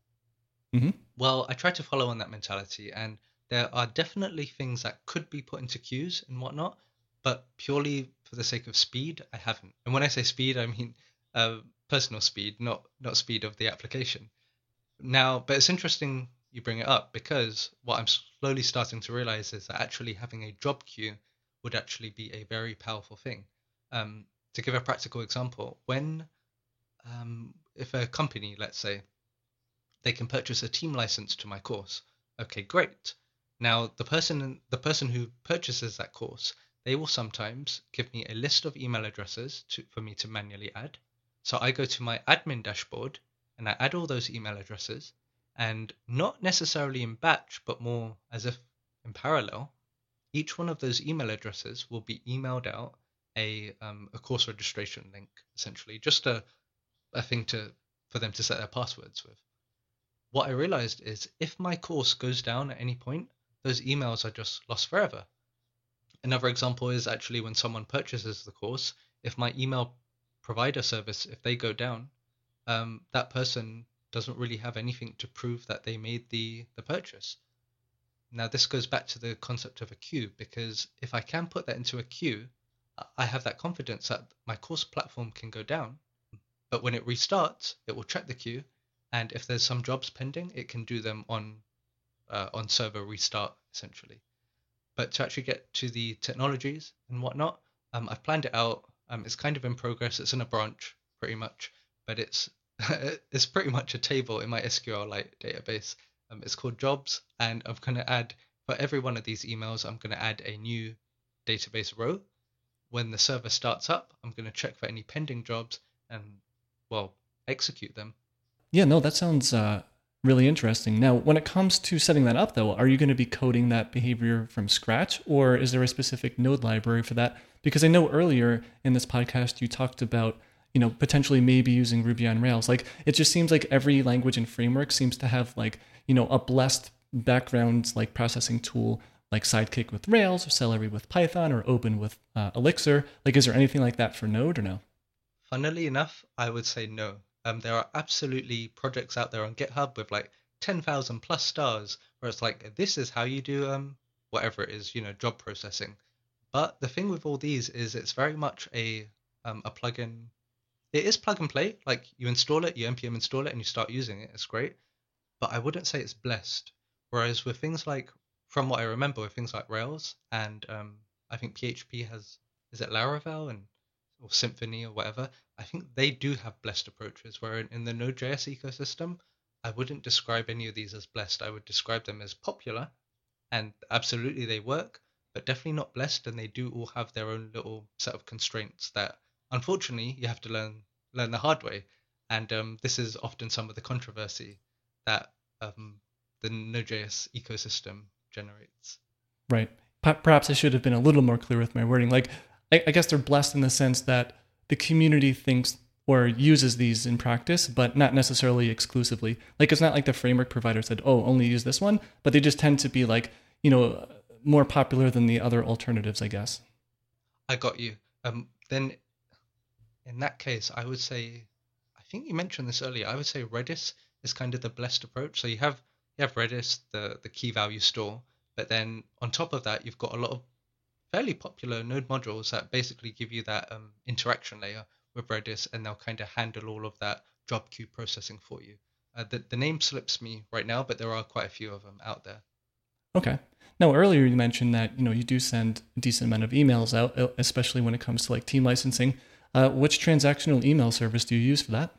Speaker 1: Mm-hmm.
Speaker 2: Well, I tried to follow on that mentality, and there are definitely things that could be put into queues and whatnot, but purely for the sake of speed, I haven't. And when I say speed, I mean uh, personal speed, not not speed of the application. Now, but it's interesting you bring it up because what I'm slowly starting to realize is that actually having a job queue would actually be a very powerful thing. Um, to give a practical example, when um, if a company, let's say, they can purchase a team license to my course, okay, great. Now, the person the person who purchases that course, they will sometimes give me a list of email addresses to, for me to manually add. So I go to my admin dashboard and I add all those email addresses, and not necessarily in batch, but more as if in parallel, each one of those email addresses will be emailed out a um, a course registration link, essentially, just a a thing to for them to set their passwords with. What I realized is if my course goes down at any point, those emails are just lost forever. Another example is actually when someone purchases the course, if my email provider service, if they go down, um, that person doesn't really have anything to prove that they made the, the purchase. Now, this goes back to the concept of a queue because if I can put that into a queue, I have that confidence that my course platform can go down, but when it restarts, it will check the queue, and if there's some jobs pending, it can do them on uh, on server restart essentially. But to actually get to the technologies and whatnot, um, I've planned it out. Um, it's kind of in progress. It's in a branch pretty much, but it's it's pretty much a table in my SQLite database. Um, it's called jobs, and I'm going to add for every one of these emails, I'm going to add a new database row. When the server starts up, I'm going to check for any pending jobs and, well, execute them.
Speaker 1: Yeah, no, that sounds uh, really interesting. Now, when it comes to setting that up, though, are you going to be coding that behavior from scratch, or is there a specific node library for that? Because I know earlier in this podcast you talked about you know potentially maybe using ruby on rails like it just seems like every language and framework seems to have like you know a blessed background like processing tool like Sidekiq with rails or celery with python or Oban with uh, elixir like is there anything like that for node or no
Speaker 2: funnily enough i would say no um, there are absolutely projects out there on github with like 10000 plus stars where it's like this is how you do um whatever it is you know job processing but the thing with all these is it's very much a um, a plugin it is plug and play. Like you install it, you npm install it, and you start using it. It's great, but I wouldn't say it's blessed. Whereas with things like, from what I remember, with things like Rails and um, I think PHP has is it Laravel and or Symfony or whatever. I think they do have blessed approaches. Where in, in the Node.js ecosystem, I wouldn't describe any of these as blessed. I would describe them as popular, and absolutely they work, but definitely not blessed. And they do all have their own little set of constraints that unfortunately, you have to learn learn the hard way, and um, this is often some of the controversy that um, the Node.js ecosystem generates.
Speaker 1: Right. Perhaps I should have been a little more clear with my wording. Like, I, I guess they're blessed in the sense that the community thinks or uses these in practice, but not necessarily exclusively. Like, it's not like the framework provider said, "Oh, only use this one," but they just tend to be like, you know, more popular than the other alternatives, I guess.
Speaker 2: I got you. Um, then in that case, I would say, I think you mentioned this earlier. I would say Redis is kind of the blessed approach. So you have you have Redis, the the key value store, but then on top of that, you've got a lot of fairly popular node modules that basically give you that um, interaction layer with Redis, and they'll kind of handle all of that job queue processing for you. Uh, the the name slips me right now, but there are quite a few of them out there.
Speaker 1: Okay. Now, earlier you mentioned that you know you do send a decent amount of emails out, especially when it comes to like team licensing. Uh, which transactional email service do you use for that?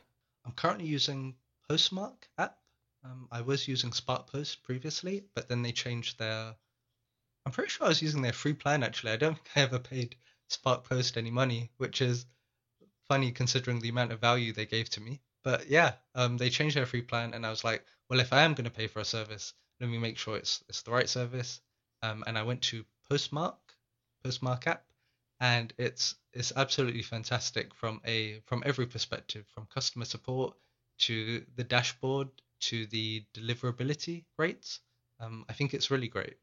Speaker 2: I'm currently using Postmark app. Um, I was using Spark Post previously, but then they changed their. I'm pretty sure I was using their free plan actually. I don't think I ever paid Spark Post any money, which is funny considering the amount of value they gave to me. But yeah, um, they changed their free plan, and I was like, well, if I am going to pay for a service, let me make sure it's it's the right service. Um, and I went to Postmark, Postmark app, and it's it's absolutely fantastic from a from every perspective, from customer support to the dashboard to the deliverability rates. Um, I think it's really great.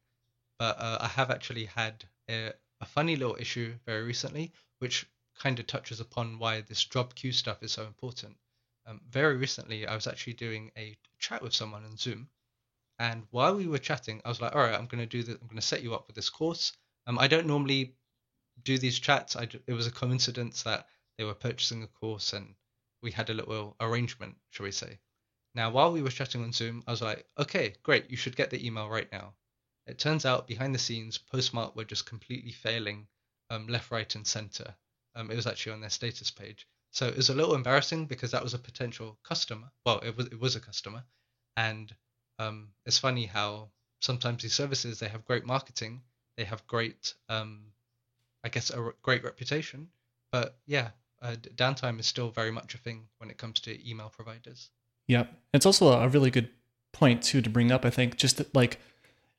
Speaker 2: But uh, I have actually had a, a funny little issue very recently, which kind of touches upon why this job queue stuff is so important. Um, very recently, I was actually doing a chat with someone on Zoom, and while we were chatting, I was like, "All right, I'm going to do that. I'm going to set you up with this course." Um, I don't normally do these chats. I, it was a coincidence that they were purchasing a course and we had a little arrangement, shall we say. Now, while we were chatting on Zoom, I was like, okay, great, you should get the email right now. It turns out behind the scenes, Postmark were just completely failing um, left, right, and center. Um, it was actually on their status page. So it was a little embarrassing because that was a potential customer. Well, it was it was a customer, and um, it's funny how sometimes these services they have great marketing, they have great, um, I guess, a r- great reputation, but yeah, uh, downtime is still very much a thing when it comes to email providers.
Speaker 1: Yep, it's also a really good point too to bring up. I think just that, like,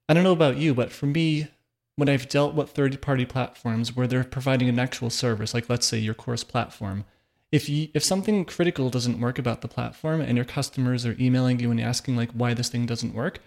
Speaker 1: I don't know about you, but for me, when I've dealt with third-party platforms where they're providing an actual service, like let's say your course platform, if you if something critical doesn't work about the platform and your customers are emailing you and asking like why this thing doesn't work,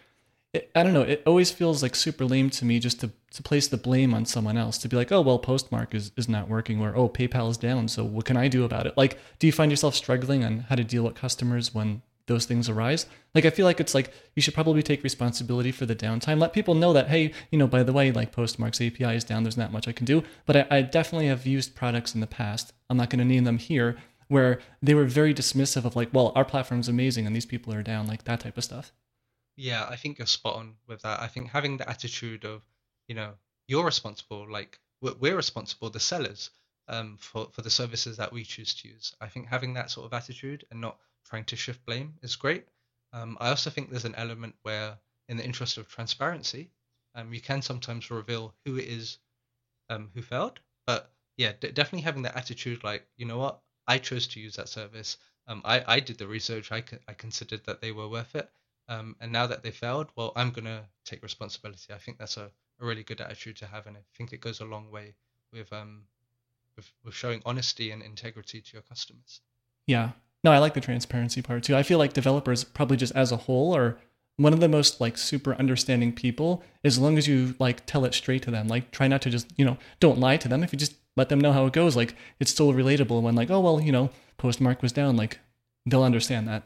Speaker 1: it, I don't know. It always feels like super lame to me just to to place the blame on someone else to be like, oh well, Postmark is is not working, or oh PayPal is down, so what can I do about it? Like, do you find yourself struggling on how to deal with customers when those things arise. Like I feel like it's like you should probably take responsibility for the downtime. Let people know that hey, you know, by the way, like Postmark's API is down. There's not much I can do. But I, I definitely have used products in the past. I'm not going to name them here where they were very dismissive of like, well, our platform's amazing and these people are down, like that type of stuff.
Speaker 2: Yeah, I think you're spot on with that. I think having the attitude of, you know, you're responsible, like we're responsible, the sellers, um, for for the services that we choose to use. I think having that sort of attitude and not trying to shift blame is great. Um, I also think there's an element where, in the interest of transparency, um, you can sometimes reveal who it is um, who failed. But yeah, d- definitely having that attitude, like you know what, I chose to use that service. Um, I I did the research. I I considered that they were worth it. Um, and now that they failed, well, I'm gonna take responsibility. I think that's a, a really good attitude to have, and I think it goes a long way with um with, with showing honesty and integrity to your customers.
Speaker 1: Yeah, no, I like the transparency part too. I feel like developers probably just as a whole are one of the most like super understanding people as long as you like tell it straight to them. Like try not to just, you know, don't lie to them. If you just let them know how it goes, like it's still relatable when like, oh well, you know, postmark was down, like they'll understand that.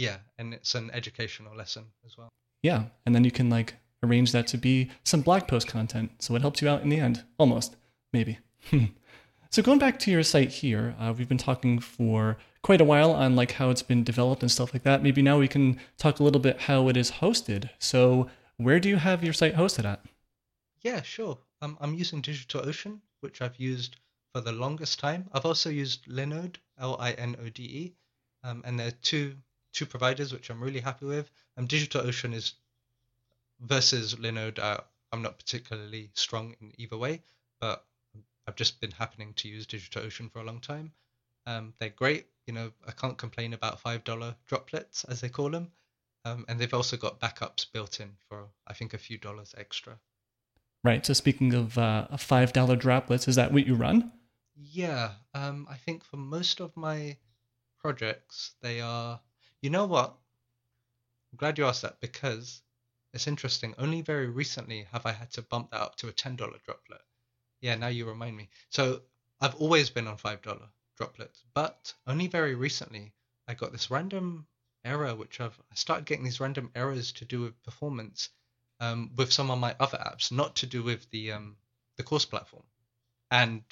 Speaker 2: Yeah, and it's an educational lesson as well.
Speaker 1: Yeah, and then you can like arrange that to be some blog post content, so it helps you out in the end, almost, maybe. so going back to your site here, uh, we've been talking for quite a while on like how it's been developed and stuff like that. Maybe now we can talk a little bit how it is hosted. So where do you have your site hosted at?
Speaker 2: Yeah, sure. Um, I'm using DigitalOcean, which I've used for the longest time. I've also used Linode, L-I-N-O-D-E, um, and there are two two providers which I'm really happy with. Um, DigitalOcean is versus Linode. Uh, I'm not particularly strong in either way, but I've just been happening to use DigitalOcean for a long time. Um, they're great. You know, I can't complain about five dollar droplets as they call them, um, and they've also got backups built in for I think a few dollars extra.
Speaker 1: Right. So speaking of uh, five dollar droplets, is that what you run?
Speaker 2: Yeah. Um, I think for most of my projects, they are. You know what? I'm glad you asked that because it's interesting. Only very recently have I had to bump that up to a ten dollar droplet. Yeah, now you remind me. So I've always been on five dollar droplets. But only very recently, I got this random error, which I've I started getting these random errors to do with performance um, with some of my other apps, not to do with the um, the course platform. And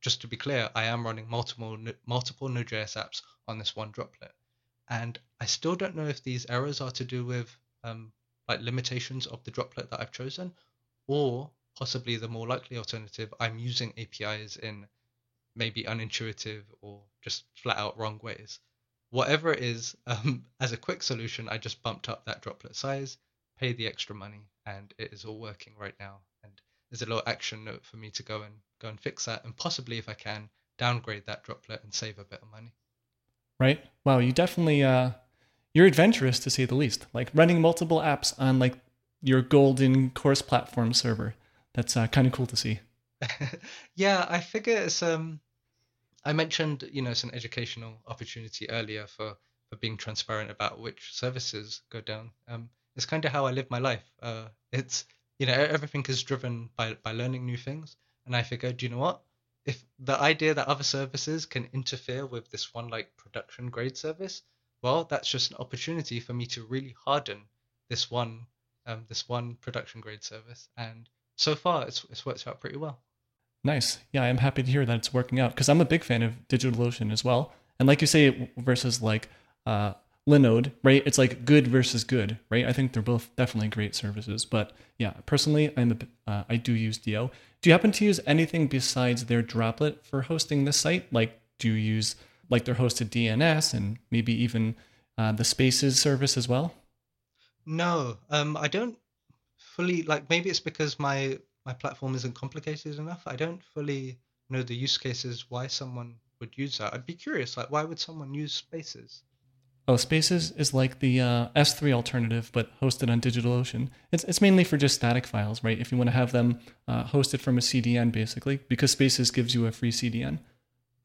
Speaker 2: just to be clear, I am running multiple multiple Node.js apps on this one droplet, and I still don't know if these errors are to do with um, like limitations of the droplet that I've chosen, or possibly the more likely alternative, I'm using APIs in maybe unintuitive or just flat out wrong ways. Whatever it is, um, as a quick solution, I just bumped up that droplet size, paid the extra money, and it is all working right now. And there's a little action note for me to go and go and fix that, and possibly, if I can, downgrade that droplet and save a bit of money.
Speaker 1: Right. Wow. You definitely uh, you're adventurous to say the least. Like running multiple apps on like your golden course platform server. That's uh, kind of cool to see.
Speaker 2: yeah, I figure it's um I mentioned, you know, it's an educational opportunity earlier for, for being transparent about which services go down. Um, it's kind of how I live my life. Uh, it's, you know, everything is driven by, by learning new things. And I figured, do you know what? If the idea that other services can interfere with this one like production grade service, well, that's just an opportunity for me to really harden this one, um, this one production grade service. And so far, it's it's worked out pretty well.
Speaker 1: Nice. Yeah, I'm happy to hear that it's working out because I'm a big fan of DigitalOcean as well. And like you say, versus like uh, Linode, right? It's like good versus good, right? I think they're both definitely great services. But yeah, personally, I'm a, uh, I do use Dio. Do you happen to use anything besides their droplet for hosting this site? Like, do you use like their hosted DNS and maybe even uh, the Spaces service as well?
Speaker 2: No, um, I don't fully like maybe it's because my my platform isn't complicated enough. I don't fully know the use cases why someone would use that. I'd be curious, like why would someone use Spaces?
Speaker 1: Oh, Spaces is like the uh, S3 alternative, but hosted on DigitalOcean. It's, it's mainly for just static files, right? If you want to have them uh, hosted from a CDN, basically, because Spaces gives you a free CDN.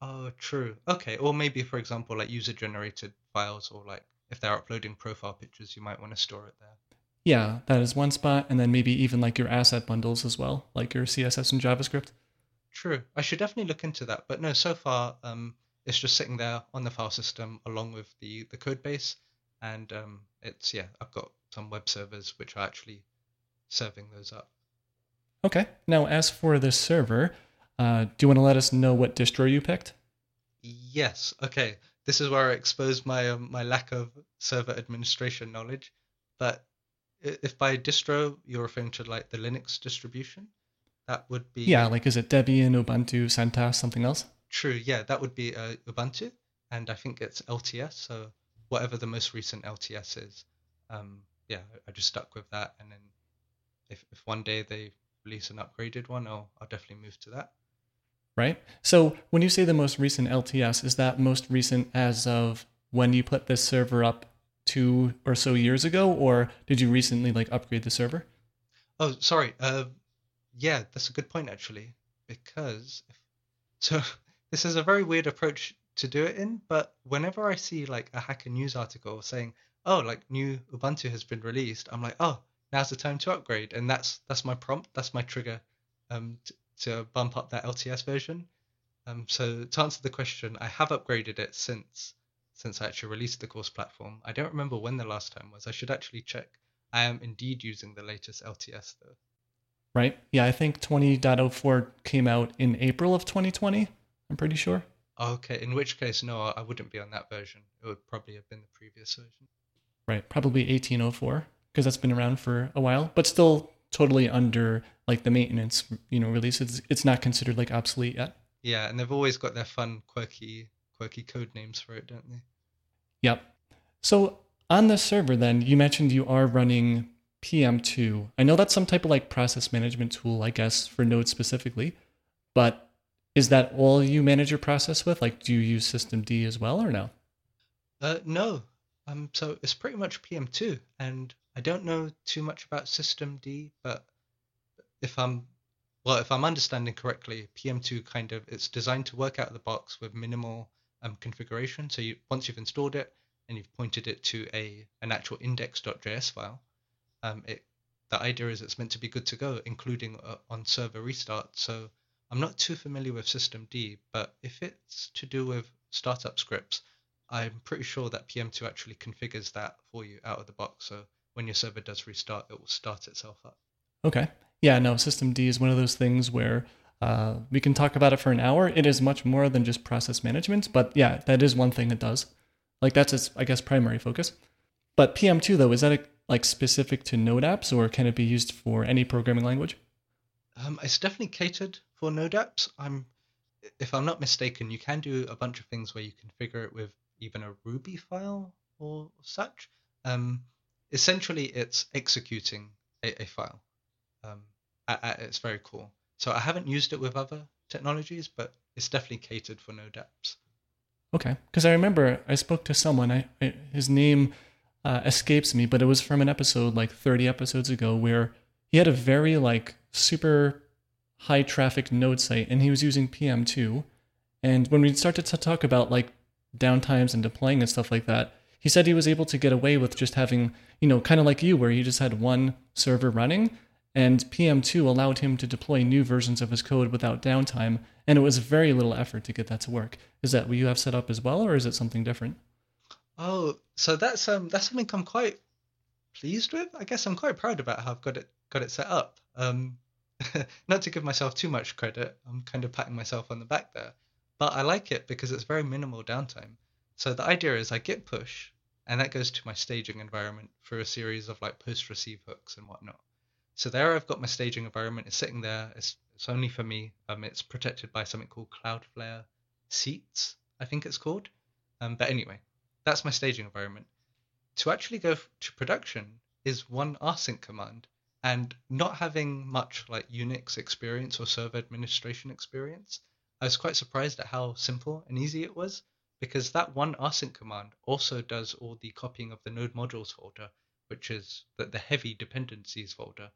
Speaker 2: Oh, true. Okay, or maybe, for example, like user-generated files, or like if they're uploading profile pictures, you might want to store it there.
Speaker 1: Yeah, that is one spot, and then maybe even like your asset bundles as well, like your CSS and JavaScript.
Speaker 2: True. I should definitely look into that. But no, so far, um, it's just sitting there on the file system along with the the code base, and um, it's yeah, I've got some web servers which are actually serving those up.
Speaker 1: Okay. Now, as for the server, uh, do you want to let us know what distro you picked?
Speaker 2: Yes. Okay. This is where I expose my um, my lack of server administration knowledge. But if by distro you're referring to like the Linux distribution, that would be
Speaker 1: yeah. Like, is it Debian, Ubuntu, CentOS, something else?
Speaker 2: True, yeah, that would be uh, Ubuntu, and I think it's LTS. So whatever the most recent LTS is, um, yeah, I just stuck with that. And then if if one day they release an upgraded one, I'll I'll definitely move to that.
Speaker 1: Right. So when you say the most recent LTS, is that most recent as of when you put this server up two or so years ago, or did you recently like upgrade the server?
Speaker 2: Oh, sorry. Uh, yeah, that's a good point actually, because if, so this is a very weird approach to do it in, but whenever I see like a hacker news article saying, "Oh, like new Ubuntu has been released," I'm like, "Oh, now's the time to upgrade," and that's that's my prompt, that's my trigger, um, t- to bump up that LTS version. Um, so to answer the question, I have upgraded it since since I actually released the course platform. I don't remember when the last time was. I should actually check. I am indeed using the latest LTS though.
Speaker 1: Right? Yeah, I think 20.04 came out in April of 2020. I'm pretty sure.
Speaker 2: Okay, in which case, no, I wouldn't be on that version. It would probably have been the previous version.
Speaker 1: Right, probably 1804 because that's been around for a while, but still totally under like the maintenance, you know, release. It's, it's not considered like obsolete yet.
Speaker 2: Yeah, and they've always got their fun, quirky, quirky code names for it, don't they?
Speaker 1: Yep. So on the server, then you mentioned you are running PM2. I know that's some type of like process management tool, I guess, for Node specifically, but is that all you manage your process with? Like, do you use systemd as well or no?
Speaker 2: Uh, no. Um, so it's pretty much PM2, and I don't know too much about systemd, but if I'm well, if I'm understanding correctly, PM2 kind of it's designed to work out of the box with minimal um, configuration. So you, once you've installed it and you've pointed it to a an actual index.js file, um, it the idea is it's meant to be good to go, including uh, on server restart. So I'm not too familiar with systemd, but if it's to do with startup scripts, I'm pretty sure that PM2 actually configures that for you out of the box. So when your server does restart, it will start itself up.
Speaker 1: Okay. Yeah, no, systemd is one of those things where uh, we can talk about it for an hour. It is much more than just process management, but yeah, that is one thing it does. Like that's its, I guess, primary focus. But PM2 though, is that like specific to Node apps, or can it be used for any programming language?
Speaker 2: Um, it's definitely catered for Node apps. I'm, if I'm not mistaken, you can do a bunch of things where you configure it with even a Ruby file or such. Um, essentially, it's executing a, a file. Um, at, at its very core. So I haven't used it with other technologies, but it's definitely catered for Node apps.
Speaker 1: Okay, because I remember I spoke to someone. I, I his name uh, escapes me, but it was from an episode like 30 episodes ago where he had a very like super high traffic node site and he was using PM2. And when we started to talk about like downtimes and deploying and stuff like that, he said he was able to get away with just having, you know, kind of like you, where he just had one server running and PM2 allowed him to deploy new versions of his code without downtime, and it was very little effort to get that to work. Is that what you have set up as well, or is it something different?
Speaker 2: Oh, so that's um that's something I'm quite pleased with. I guess I'm quite proud about how I've got it got it set up. Um, not to give myself too much credit, I'm kind of patting myself on the back there, but I like it because it's very minimal downtime. So the idea is I git push, and that goes to my staging environment for a series of like post receive hooks and whatnot. So there I've got my staging environment. It's sitting there. It's, it's only for me. Um, it's protected by something called Cloudflare Seats, I think it's called. Um, but anyway, that's my staging environment. To actually go to production is one rsync command, And not having much like Unix experience or server administration experience, I was quite surprised at how simple and easy it was because that one rsync command also does all the copying of the node modules folder, which is the, the heavy dependencies folder.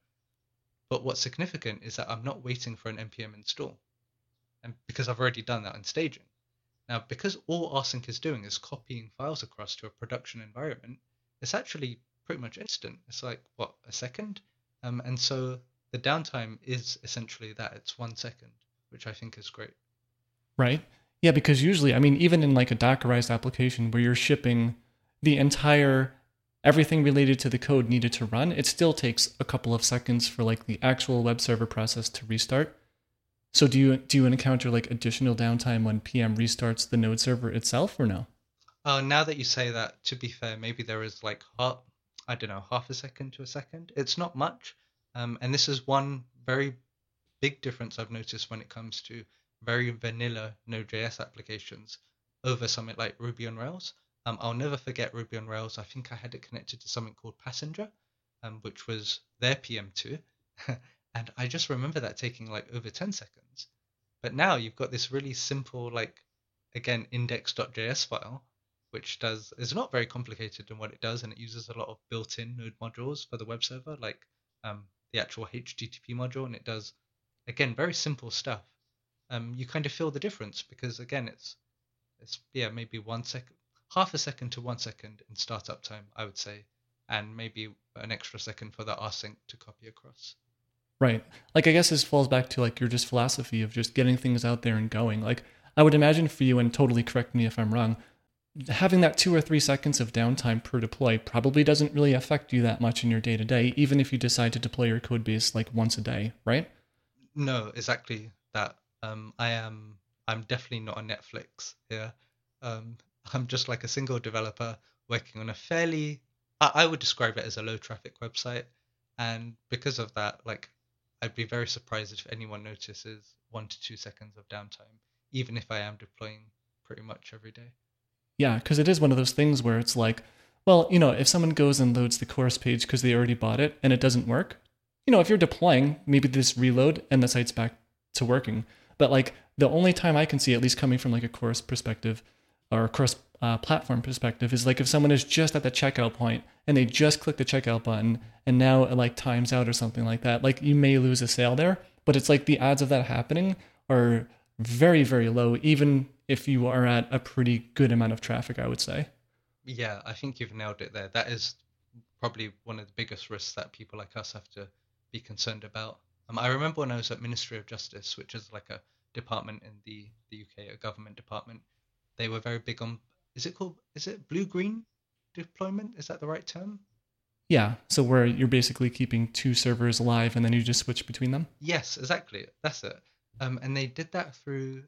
Speaker 2: But what's significant is that I'm not waiting for an npm install, and because I've already done that in staging. Now, because all rsync is doing is copying files across to a production environment, it's actually pretty much instant. It's like what a second, um, and so the downtime is essentially that. It's one second, which I think is great.
Speaker 1: Right. Yeah, because usually, I mean, even in like a Dockerized application where you're shipping the entire everything related to the code needed to run, it still takes a couple of seconds for like the actual web server process to restart. So do you do you encounter like additional downtime when PM restarts the node server itself or no?
Speaker 2: Oh, now that you say that, to be fair, maybe there is like half, I don't know, half a second to a second. It's not much, um, and this is one very big difference I've noticed when it comes to very vanilla Node.js applications over something like Ruby on Rails. Um, I'll never forget Ruby on Rails. I think I had it connected to something called Passenger, um, which was their PM2. and I just remember that taking like over 10 seconds. But now you've got this really simple, like, again, index.js file, which does is not very complicated in what it does, and it uses a lot of built-in node modules for the web server, like um, the actual HTTP module, and it does, again, very simple stuff um, you kind of feel the difference because again, it's it's yeah maybe one second, half a second to one second in startup time, I would say, and maybe an extra second for the rsync to copy across.
Speaker 1: Right. Like I guess this falls back to like your just philosophy of just getting things out there and going. Like I would imagine for you, and totally correct me if I'm wrong, having that two or three seconds of downtime per deploy probably doesn't really affect you that much in your day to day, even if you decide to deploy your code base like once a day, right?
Speaker 2: No, exactly that. Um, I am I'm definitely not a Netflix here. Um, I'm just like a single developer working on a fairly I, I would describe it as a low traffic website, and because of that, like I'd be very surprised if anyone notices one to two seconds of downtime, even if I am deploying pretty much every day.
Speaker 1: Yeah, because it is one of those things where it's like, well, you know, if someone goes and loads the course page because they already bought it and it doesn't work, you know, if you're deploying, maybe this reload and the site's back to working. But like the only time I can see, at least coming from like a course perspective or a course uh, platform perspective, is like if someone is just at the checkout point and they just click the checkout button and now it like times out or something like that, like you may lose a sale there. But it's like the odds of that happening are very, very low, even if you are at a pretty good amount of traffic, I would say.
Speaker 2: Yeah, I think you've nailed it there. That is probably one of the biggest risks that people like us have to be concerned about. Um, I remember when I was at Ministry of Justice, which is like a department in the, the UK, a government department, they were very big on. Is it called? Is it blue green deployment? Is that the right term?
Speaker 1: Yeah. So where you're basically keeping two servers alive and then you just switch between them.
Speaker 2: Yes, exactly. That's it. Um, and they did that through,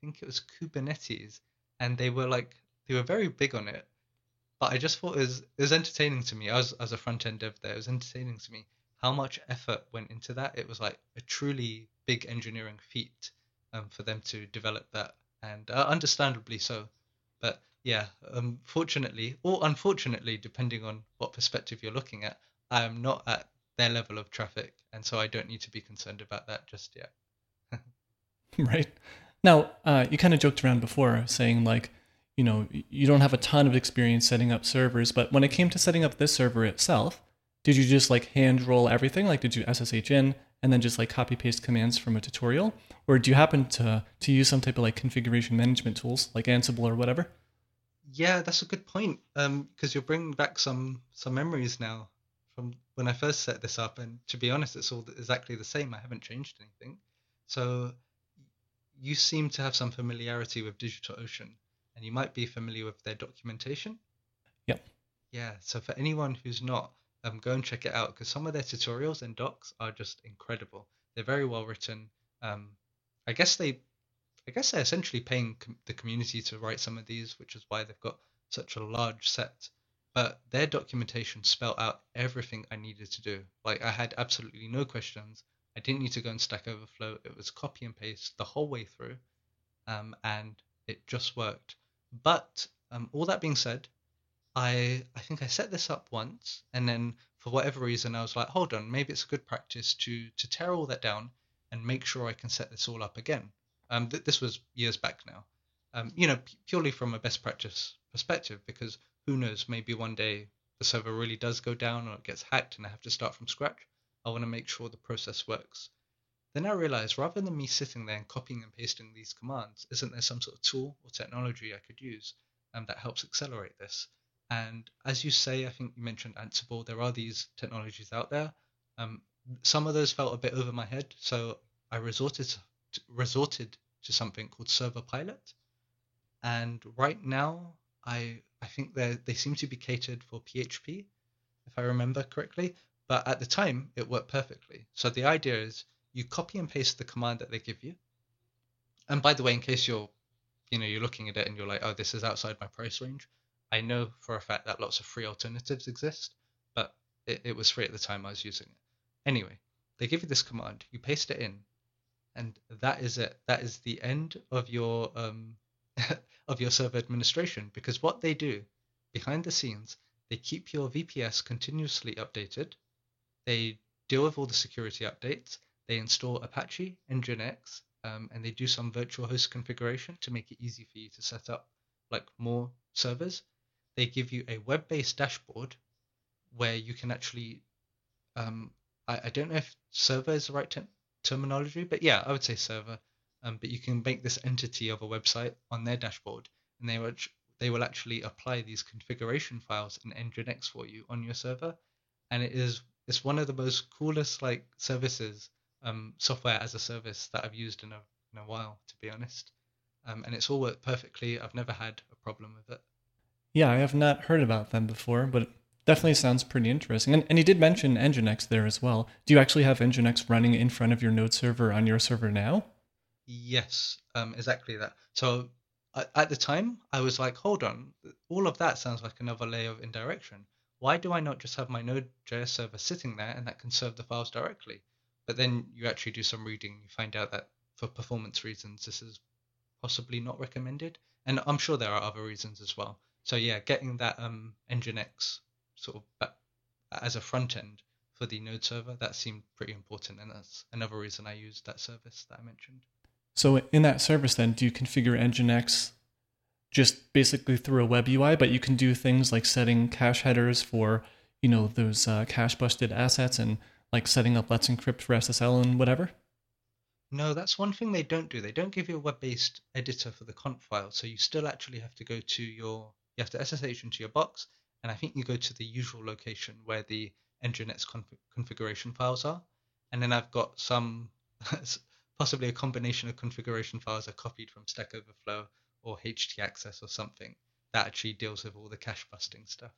Speaker 2: think it was Kubernetes, and they were like they were very big on it. But I just thought it was it was entertaining to me. I was as a front end dev there. It was entertaining to me how much effort went into that. It was like a truly big engineering feat um, for them to develop that, and uh, understandably so. But yeah, um, fortunately or unfortunately, depending on what perspective you're looking at, I am not at their level of traffic, and so I don't need to be concerned about that just yet.
Speaker 1: right. Now, uh, you kind of joked around before saying like, you know, you don't have a ton of experience setting up servers, but when it came to setting up this server itself, did you just like hand roll everything? Like, did you SSH in and then just like copy paste commands from a tutorial, or do you happen to to use some type of like configuration management tools like Ansible or whatever?
Speaker 2: Yeah, that's a good point. Um, because you're bringing back some some memories now from when I first set this up, and to be honest, it's all exactly the same. I haven't changed anything. So you seem to have some familiarity with DigitalOcean, and you might be familiar with their documentation.
Speaker 1: Yep.
Speaker 2: Yeah. So for anyone who's not, um, go and check it out because some of their tutorials and docs are just incredible. They're very well written. Um, I guess they, I guess they're essentially paying com- the community to write some of these, which is why they've got such a large set. But their documentation spelled out everything I needed to do. Like I had absolutely no questions. I didn't need to go in Stack Overflow. It was copy and paste the whole way through, um, and it just worked. But um, all that being said, I I think I set this up once, and then for whatever reason, I was like, hold on, maybe it's a good practice to to tear all that down and make sure I can set this all up again. Um, th- this was years back now. Um, you know, p- purely from a best practice perspective, because who knows, maybe one day the server really does go down or it gets hacked and I have to start from scratch. I want to make sure the process works. Then I realized rather than me sitting there and copying and pasting these commands, isn't there some sort of tool or technology I could use um, that helps accelerate this? And as you say, I think you mentioned Ansible, there are these technologies out there. Um, some of those felt a bit over my head, so I resorted to, resorted to something called Server Pilot. And right now, I I think they they seem to be catered for PHP, if I remember correctly. But at the time, it worked perfectly. So the idea is you copy and paste the command that they give you. And by the way, in case you're, you know, you're looking at it and you're like, oh, this is outside my price range, I know for a fact that lots of free alternatives exist, but it, it was free at the time I was using it. Anyway, they give you this command, you paste it in, and that is it. That is the end of your um, of your server administration because what they do behind the scenes, they keep your VPS continuously updated. They deal with all the security updates. They install Apache and Nginx, um, and they do some virtual host configuration to make it easy for you to set up like more servers. They give you a web-based dashboard where you can actually, um, I, I, don't know if server is the right te- terminology, but yeah, I would say server. Um, but you can make this entity of a website on their dashboard, and they will they will actually apply these configuration files in Nginx for you on your server, and it is it's one of the most coolest like services, um, software as a service that I've used in a in a while, to be honest. Um, and it's all worked perfectly. I've never had a problem with it.
Speaker 1: Yeah, I have not heard about them before, but definitely sounds pretty interesting. And, and you did mention Nginx there as well. Do you actually have Nginx running in front of your node server on your server now?
Speaker 2: Yes, um, exactly that. So at the time, I was like, hold on, all of that sounds like another layer of indirection. Why do I not just have my Node.js server sitting there and that can serve the files directly? But then you actually do some reading, you find out that for performance reasons, this is possibly not recommended. And I'm sure there are other reasons as well. So yeah, getting that um, Nginx sort of as a front end for the Node server that seemed pretty important, and that's another reason I used that service that I mentioned.
Speaker 1: So in that service, then, do you configure Nginx just basically through a web UI, but you can do things like setting cache headers for you know those uh, cache busted assets and like setting up Let's Encrypt for SSL and whatever?
Speaker 2: No, that's one thing they don't do. They don't give you a web-based editor for the conf file, so you still actually have to go to your you have to SSH into your box, and I think you go to the usual location where the Nginx conf- configuration files are. And then I've got some, possibly a combination of configuration files are copied from Stack Overflow or htaccess or something that actually deals with all the cache busting stuff.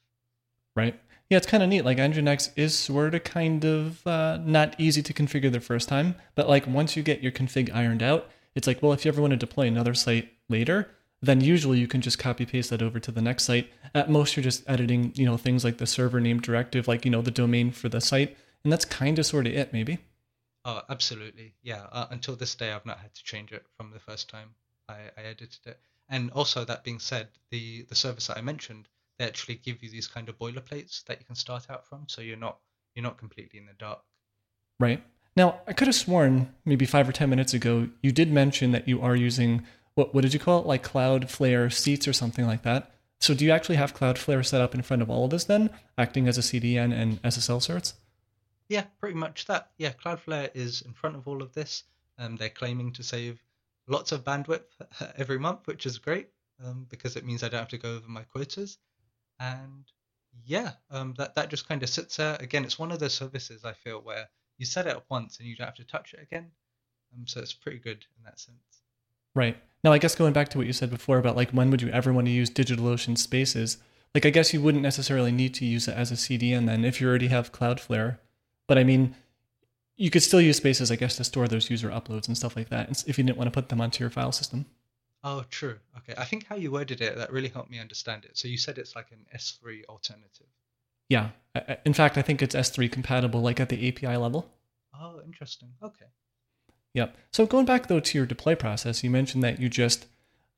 Speaker 1: Right. Yeah, it's kind of neat. Like Nginx is sort of kind of uh, not easy to configure the first time, but like once you get your config ironed out, it's like, well, if you ever want to deploy another site later, then usually you can just copy paste that over to the next site. At most, you're just editing, you know, things like the server name directive, like, you know, the domain for the site. And that's kind of sort of it, maybe.
Speaker 2: Oh, absolutely. Yeah. Uh, until this day, I've not had to change it from the first time I, I edited it. And also, that being said, the, the service that I mentioned, they actually give you these kind of boilerplates that you can start out from. So you're not you're not completely in the dark.
Speaker 1: Right. Now, I could have sworn maybe five or 10 minutes ago, you did mention that you are using what what did you call it? Like Cloudflare seats or something like that. So do you actually have Cloudflare set up in front of all of this then, acting as a CDN and SSL certs?
Speaker 2: Yeah, pretty much that. Yeah, Cloudflare is in front of all of this. Um, they're claiming to save lots of bandwidth every month, which is great um, because it means I don't have to go over my quotas. And yeah, um, that that just kind of sits there. Again, it's one of those services I feel where you set it up once and you don't have to touch it again. Um, so it's pretty good in that sense.
Speaker 1: Right. Now, I guess going back to what you said before about like when would you ever want to use DigitalOcean spaces, like I guess you wouldn't necessarily need to use it as a CDN then if you already have Cloudflare. But I mean, you could still use spaces, I guess, to store those user uploads and stuff like that if you didn't want to put them onto your file system.
Speaker 2: Oh, true. Okay. I think how you worded it, that really helped me understand it. So you said it's like an S3 alternative.
Speaker 1: Yeah. In fact, I think it's S3 compatible, like at the API level.
Speaker 2: Oh, interesting. Okay.
Speaker 1: Yep. So going back though to your deploy process, you mentioned that you just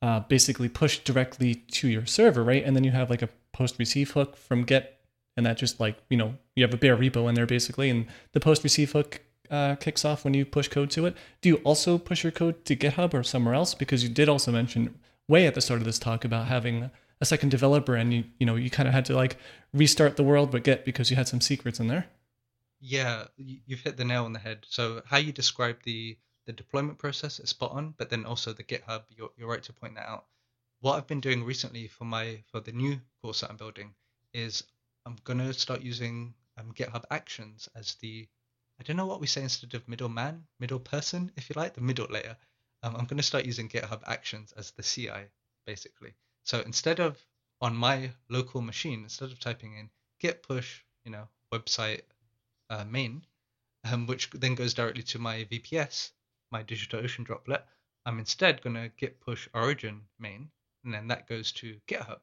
Speaker 1: uh, basically push directly to your server, right? And then you have like a post receive hook from git and that just like you know you have a bare repo in there basically, and the post receive hook uh, kicks off when you push code to it. Do you also push your code to GitHub or somewhere else? Because you did also mention way at the start of this talk about having a second developer, and you you know you kind of had to like restart the world with Git because you had some secrets in there.
Speaker 2: Yeah, you've hit the nail on the head. So how you describe the the deployment process is spot on, but then also the GitHub, you're, you're right to point that out. What I've been doing recently for my for the new course that I'm building is I'm gonna start using um, GitHub Actions as the I don't know what we say instead of middleman, middle person, if you like, the middle layer. Um, I'm gonna start using GitHub Actions as the CI basically. So instead of on my local machine, instead of typing in git push, you know, website uh, main, um, which then goes directly to my VPS, my DigitalOcean droplet, I'm instead going to git push origin main, and then that goes to GitHub.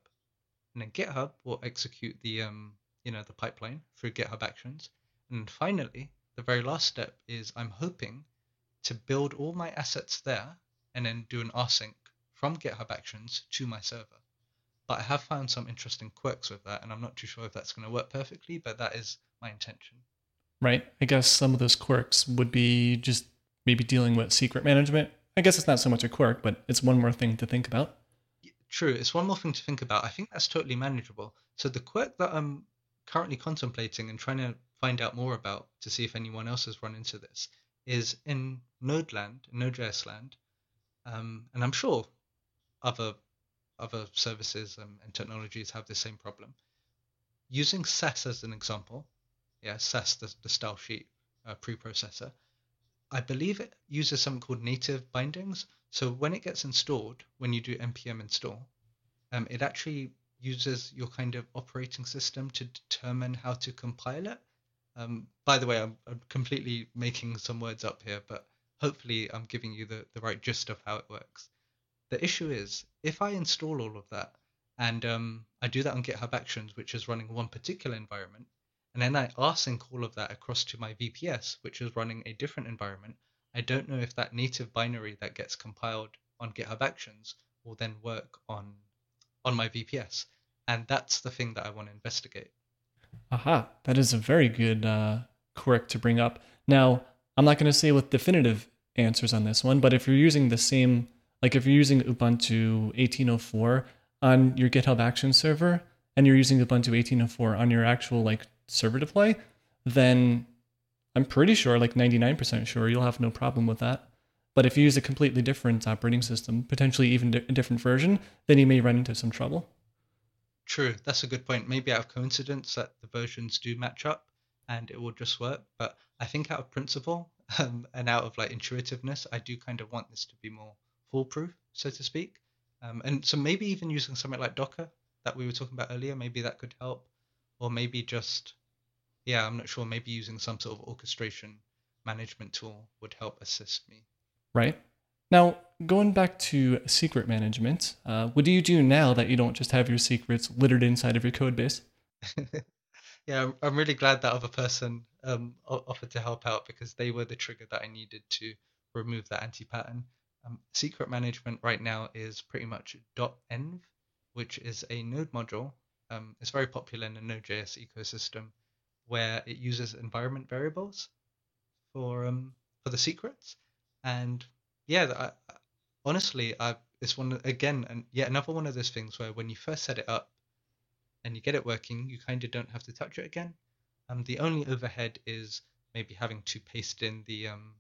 Speaker 2: And then GitHub will execute the um, you know the pipeline through GitHub Actions. And finally, the very last step is I'm hoping to build all my assets there and then do an rsync from GitHub Actions to my server. But I have found some interesting quirks with that, and I'm not too sure if that's going to work perfectly, but that is my intention
Speaker 1: right? I guess some of those quirks would be just maybe dealing with secret management. I guess it's not so much a quirk, but it's one more thing to think about.
Speaker 2: True, it's one more thing to think about. I think that's totally manageable. So the quirk that I'm currently contemplating and trying to find out more about to see if anyone else has run into this is in Node land, Node.js land, um, and I'm sure other other services and, and technologies have the same problem. Using Sass as an example, yeah, Sass, the, the style sheet uh, preprocessor, I believe it uses something called native bindings. So when it gets installed, when you do npm install, um, it actually uses your kind of operating system to determine how to compile it. Um, by the way, I'm, I'm, completely making some words up here, but hopefully I'm giving you the, the right gist of how it works. The issue is if I install all of that and um, I do that on GitHub Actions, which is running one particular environment, and then I rsync all of that across to my VPS, which is running a different environment. I don't know if that native binary that gets compiled on GitHub Actions will then work on on my VPS, and that's the thing that I want to investigate.
Speaker 1: Aha, that is a very good uh, quirk to bring up. Now, I'm not going to say with definitive answers on this one, but if you're using the same, like if you're using Ubuntu 1804 on your GitHub Actions server, and you're using Ubuntu 1804 on your actual like server deploy, then I'm pretty sure, like 99% sure, you'll have no problem with that. But if you use a completely different operating system, potentially even a different version, then you may run into some trouble.
Speaker 2: True, that's a good point. Maybe out of coincidence that the versions do match up and it will just work. But I think out of principle um, and out of like intuitiveness, I do kind of want this to be more foolproof, so to speak. Um, and so maybe even using something like Docker that we were talking about earlier, maybe that could help. Or maybe just yeah, I'm not sure. Maybe using some sort of orchestration management tool would help assist me.
Speaker 1: Right. Now, going back to secret management, uh, what do you do now that you don't just have your secrets littered inside of your code base?
Speaker 2: yeah, I'm really glad that other person um, offered to help out because they were the trigger that I needed to remove that anti pattern. Um, secret management right now is pretty much dotenv, which is a node module. Um, it's very popular in the Node.js ecosystem where it uses environment variables for um for the secrets, and yeah, I, honestly, I it's one again and yet another one of those things where when you first set it up and you get it working, you kind of don't have to touch it again. Um, the only overhead is maybe having to paste in the um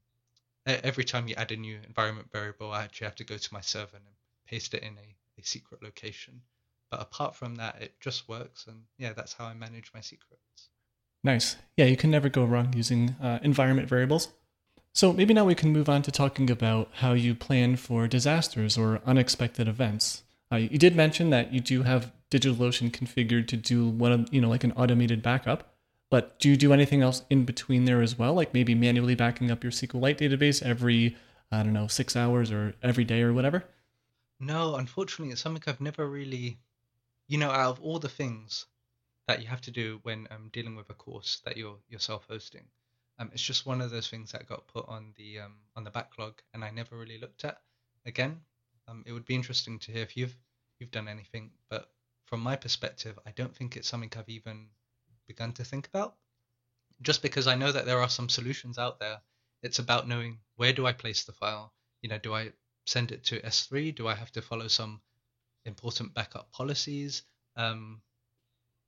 Speaker 2: every time you add a new environment variable, I actually have to go to my server and paste it in a, a secret location. But apart from that, it just works, and yeah, that's how I manage my secrets.
Speaker 1: Nice. Yeah, you can never go wrong using uh, environment variables. So maybe now we can move on to talking about how you plan for disasters or unexpected events. Uh, you did mention that you do have DigitalOcean configured to do one of, you know, like an automated backup. But do you do anything else in between there as well? Like maybe manually backing up your SQLite database every, I don't know, six hours or every day or whatever?
Speaker 2: No, unfortunately, it's something I've never really, you know, out of all the things that you have to do when um, dealing with a course that you're you're self-hosting. Um, it's just one of those things that got put on the um, on the backlog, and I never really looked at. Again, um, it would be interesting to hear if you've you've done anything, but from my perspective, I don't think it's something I've even begun to think about. Just because I know that there are some solutions out there. It's about knowing where do I place the file? You know, do I send it to S3? Do I have to follow some important backup policies? Um,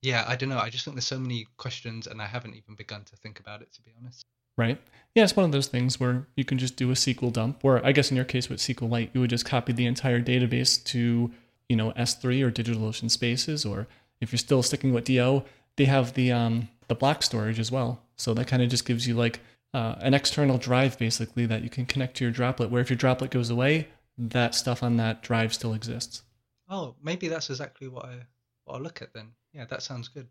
Speaker 2: yeah, I don't know. I just think there's so many questions, and I haven't even begun to think about it, to be honest.
Speaker 1: Right. Yeah, it's one of those things where you can just do a SQL dump, or I guess in your case with SQLite, you would just copy the entire database to, you know, S3 or DigitalOcean Spaces, or if you're still sticking with DO, they have the um, the block storage as well. So that kind of just gives you like uh, an external drive basically that you can connect to your droplet. Where if your droplet goes away, that stuff on that drive still exists.
Speaker 2: Oh, maybe that's exactly what I what I'll look at then. Yeah, that sounds good.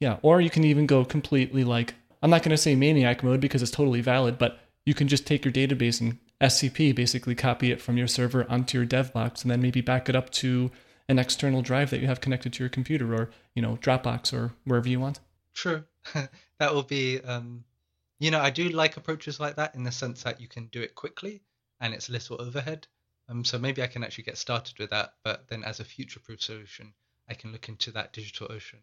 Speaker 1: Yeah, or you can even go completely like I'm not going to say maniac mode because it's totally valid, but you can just take your database and SCP basically copy it from your server onto your dev box and then maybe back it up to an external drive that you have connected to your computer or, you know, Dropbox or wherever you want.
Speaker 2: True. that will be um you know, I do like approaches like that in the sense that you can do it quickly and it's a little overhead. Um so maybe I can actually get started with that, but then as a future proof solution, I can look into that digital ocean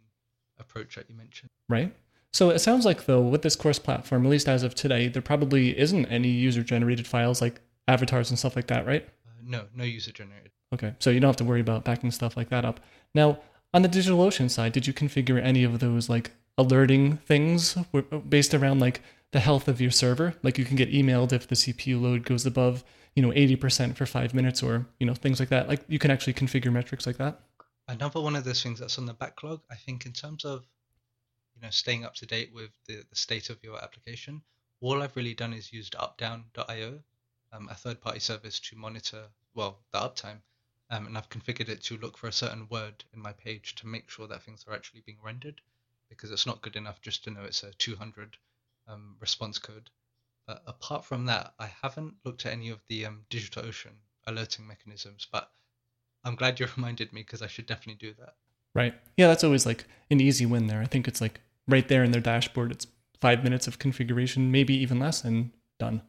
Speaker 2: approach that you mentioned.
Speaker 1: Right. So it sounds like though with this course platform, at least as of today, there probably isn't any user generated files like avatars and stuff like that, right?
Speaker 2: Uh, no, no user generated.
Speaker 1: Okay, so you don't have to worry about backing stuff like that up. Now, on the DigitalOcean side, did you configure any of those like alerting things based around like the health of your server? Like you can get emailed if the CPU load goes above, you know, 80% for five minutes or, you know, things like that. Like you can actually configure metrics like that.
Speaker 2: Another one of those things that's on the backlog, I think in terms of you know staying up to date with the, the state of your application all i've really done is used updown.io um, a third party service to monitor well the uptime um, and i've configured it to look for a certain word in my page to make sure that things are actually being rendered because it's not good enough just to know it's a 200 um, response code. But apart from that i haven't looked at any of the um, DigitalOcean alerting mechanisms but i'm glad you reminded me because i should definitely do that
Speaker 1: Right. Yeah, that's always like an easy win there. I think it's like right there in their dashboard. It's five minutes of configuration, maybe even less, and done.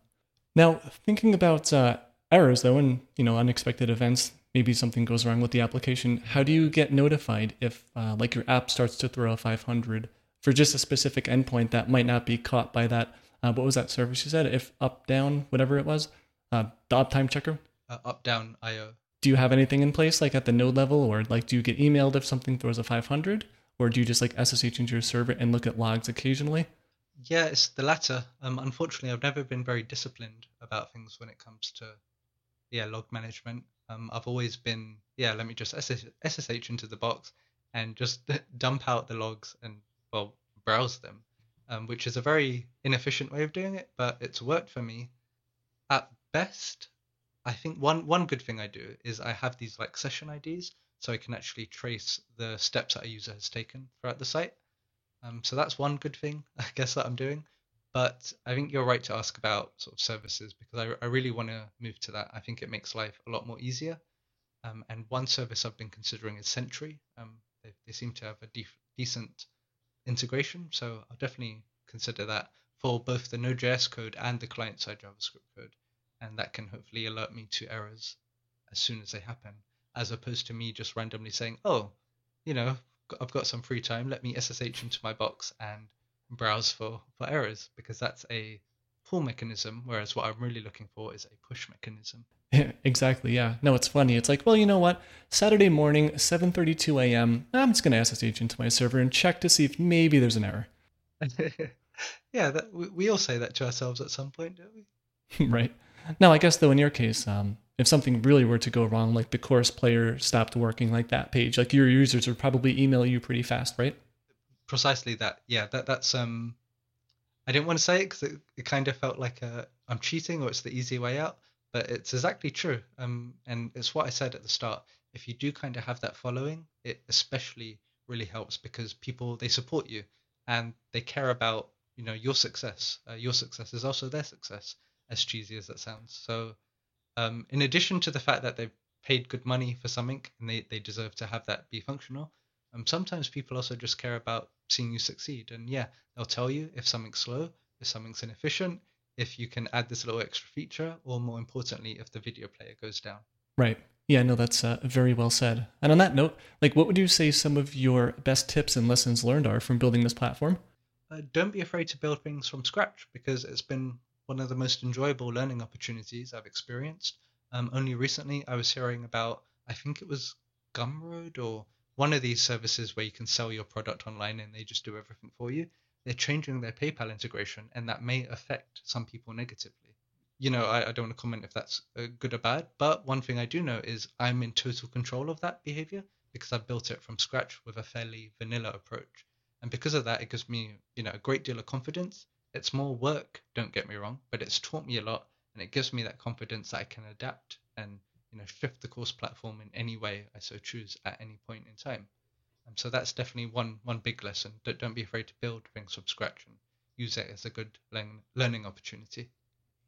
Speaker 1: Now, thinking about uh, errors though, and you know, unexpected events, maybe something goes wrong with the application. How do you get notified if, uh, like, your app starts to throw a 500 for just a specific endpoint that might not be caught by that? Uh, what was that service you said? If up, down, whatever it was, uh, the uptime checker.
Speaker 2: Uh, up, down, IO
Speaker 1: do you have anything in place like at the node level? Or like do you get emailed if something throws a 500 or do you just like ssh into your server and look at logs occasionally?
Speaker 2: Yeah it's the latter. Um, unfortunately i've never been very disciplined about things when it comes to yeah log management. Um, i've always been yeah let me just ssh into the box and just dump out the logs and well browse them um, which is a very inefficient way of doing it but it's worked for me at best I think one one good thing I do is I have these like session IDs, so I can actually trace the steps that a user has taken throughout the site. Um, so that's one good thing I guess that I'm doing. But I think you're right to ask about sort of services because I, I really want to move to that. I think it makes life a lot more easier. Um, and one service I've been considering is Sentry. Um, they, they seem to have a def- decent integration, so I'll definitely consider that for both the Node.js code and the client side JavaScript code and that can hopefully alert me to errors as soon as they happen, as opposed to me just randomly saying, "Oh, you know, I've got some free time. Let me SSH into my box and browse for for errors," because that's a pull mechanism, whereas what I'm really looking for is a push mechanism.
Speaker 1: exactly. Yeah. No, it's funny. It's like, well, you know what? Saturday morning, 7:32 a.m. I'm just gonna SSH into my server and check to see if maybe there's an error.
Speaker 2: yeah, that, we, we all say that to ourselves at some point, don't
Speaker 1: we? right. Now, I guess though, in your case, um, if something really were to go wrong, like the course player stopped working, like that page, like your users would probably email you pretty fast, right?
Speaker 2: Precisely that. Yeah, that that's um. I didn't want to say it because it, it kind of felt like I'm cheating or it's the easy way out, but it's exactly true. Um, and it's what I said at the start. If you do kind of have that following, it especially really helps because people they support you and they care about you know your success. Uh, your success is also their success as cheesy as that sounds. So, um, in addition to the fact that they've paid good money for something and they, they deserve to have that be functional, um, sometimes people also just care about seeing you succeed. And yeah, they'll tell you if something's slow, if something's inefficient, if you can add this little extra feature, or more importantly, if the video player goes down.
Speaker 1: Right. Yeah, no, that's uh, very well said. And on that note, like, what would you say some of your best tips and lessons learned are from building this platform?
Speaker 2: Uh, don't be afraid to build things from scratch because it's been one of the most enjoyable learning opportunities I've experienced. Um, only recently, I was hearing about, I think it was Gumroad or one of these services where you can sell your product online and they just do everything for you. They're changing their PayPal integration, and that may affect some people negatively. You know, I, I don't want to comment if that's uh, good or bad, but one thing I do know is I'm in total control of that behavior because I built it from scratch with a fairly vanilla approach. And because of that, it gives me, you know, a great deal of confidence. It's more work, don't get me wrong, but it's taught me a lot and it gives me that confidence that I can adapt and you know shift the course platform in any way I so choose at any point in time. And so that's definitely one one big lesson. Don't, don't be afraid to build things from scratch and use it as a good learn, learning opportunity.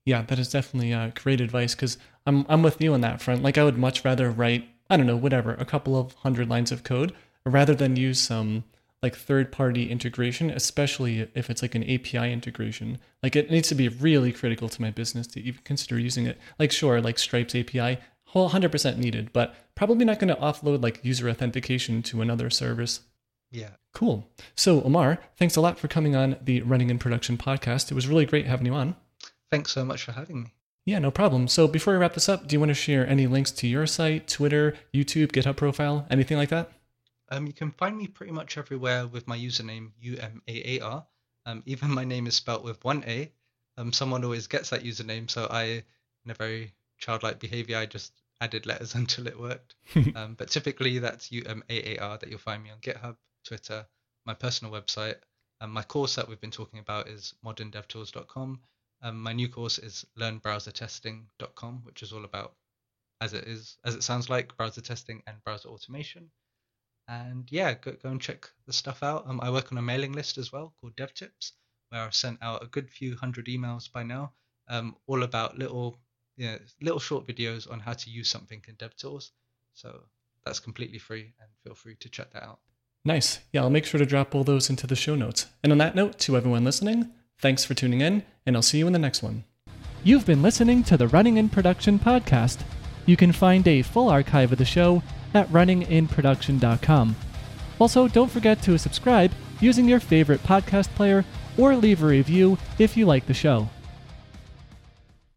Speaker 1: Yeah, that is definitely uh, great advice because I'm I'm with you on that front. Like I would much rather write I don't know whatever a couple of hundred lines of code rather than use some like third party integration, especially if it's like an API integration. Like it needs to be really critical to my business to even consider using it. Like sure, like Stripe's API, 100% needed, but probably not going to offload like user authentication to another service.
Speaker 2: Yeah.
Speaker 1: Cool. So, Umar, thanks a lot for coming on the Running in Production podcast. It was really great having you on.
Speaker 2: Thanks so much for having me.
Speaker 1: Yeah, no problem. So, before we wrap this up, do you want to share any links to your site, Twitter, YouTube, GitHub profile, anything like that?
Speaker 2: Um, you can find me pretty much everywhere with my username UMAAR. Um, even my name is spelt with one A. Um, someone always gets that username, so I, in a very childlike behavior, I just added letters until it worked. um, but typically that's UMAAR that you'll find me on GitHub, Twitter, my personal website. And my course that we've been talking about is moderndevtools.com. Um, my new course is learnbrowsertesting.com, which is all about, as it is, as it sounds like, browser testing and browser automation. And yeah, go, go and check the stuff out. Um, I work on a mailing list as well called DevTips, where I've sent out a good few hundred emails by now, um, all about little you know, little short videos on how to use something in DevTools. So that's completely free and feel free to check that out.
Speaker 1: Nice. Yeah, I'll make sure to drop all those into the show notes. And on that note, to everyone listening, thanks for tuning in, and I'll see you in the next one.
Speaker 3: You've been listening to the Running in Production podcast. You can find a full archive of the show at runninginproduction.com. Also, don't forget to subscribe using your favorite podcast player or leave a review if you like the show.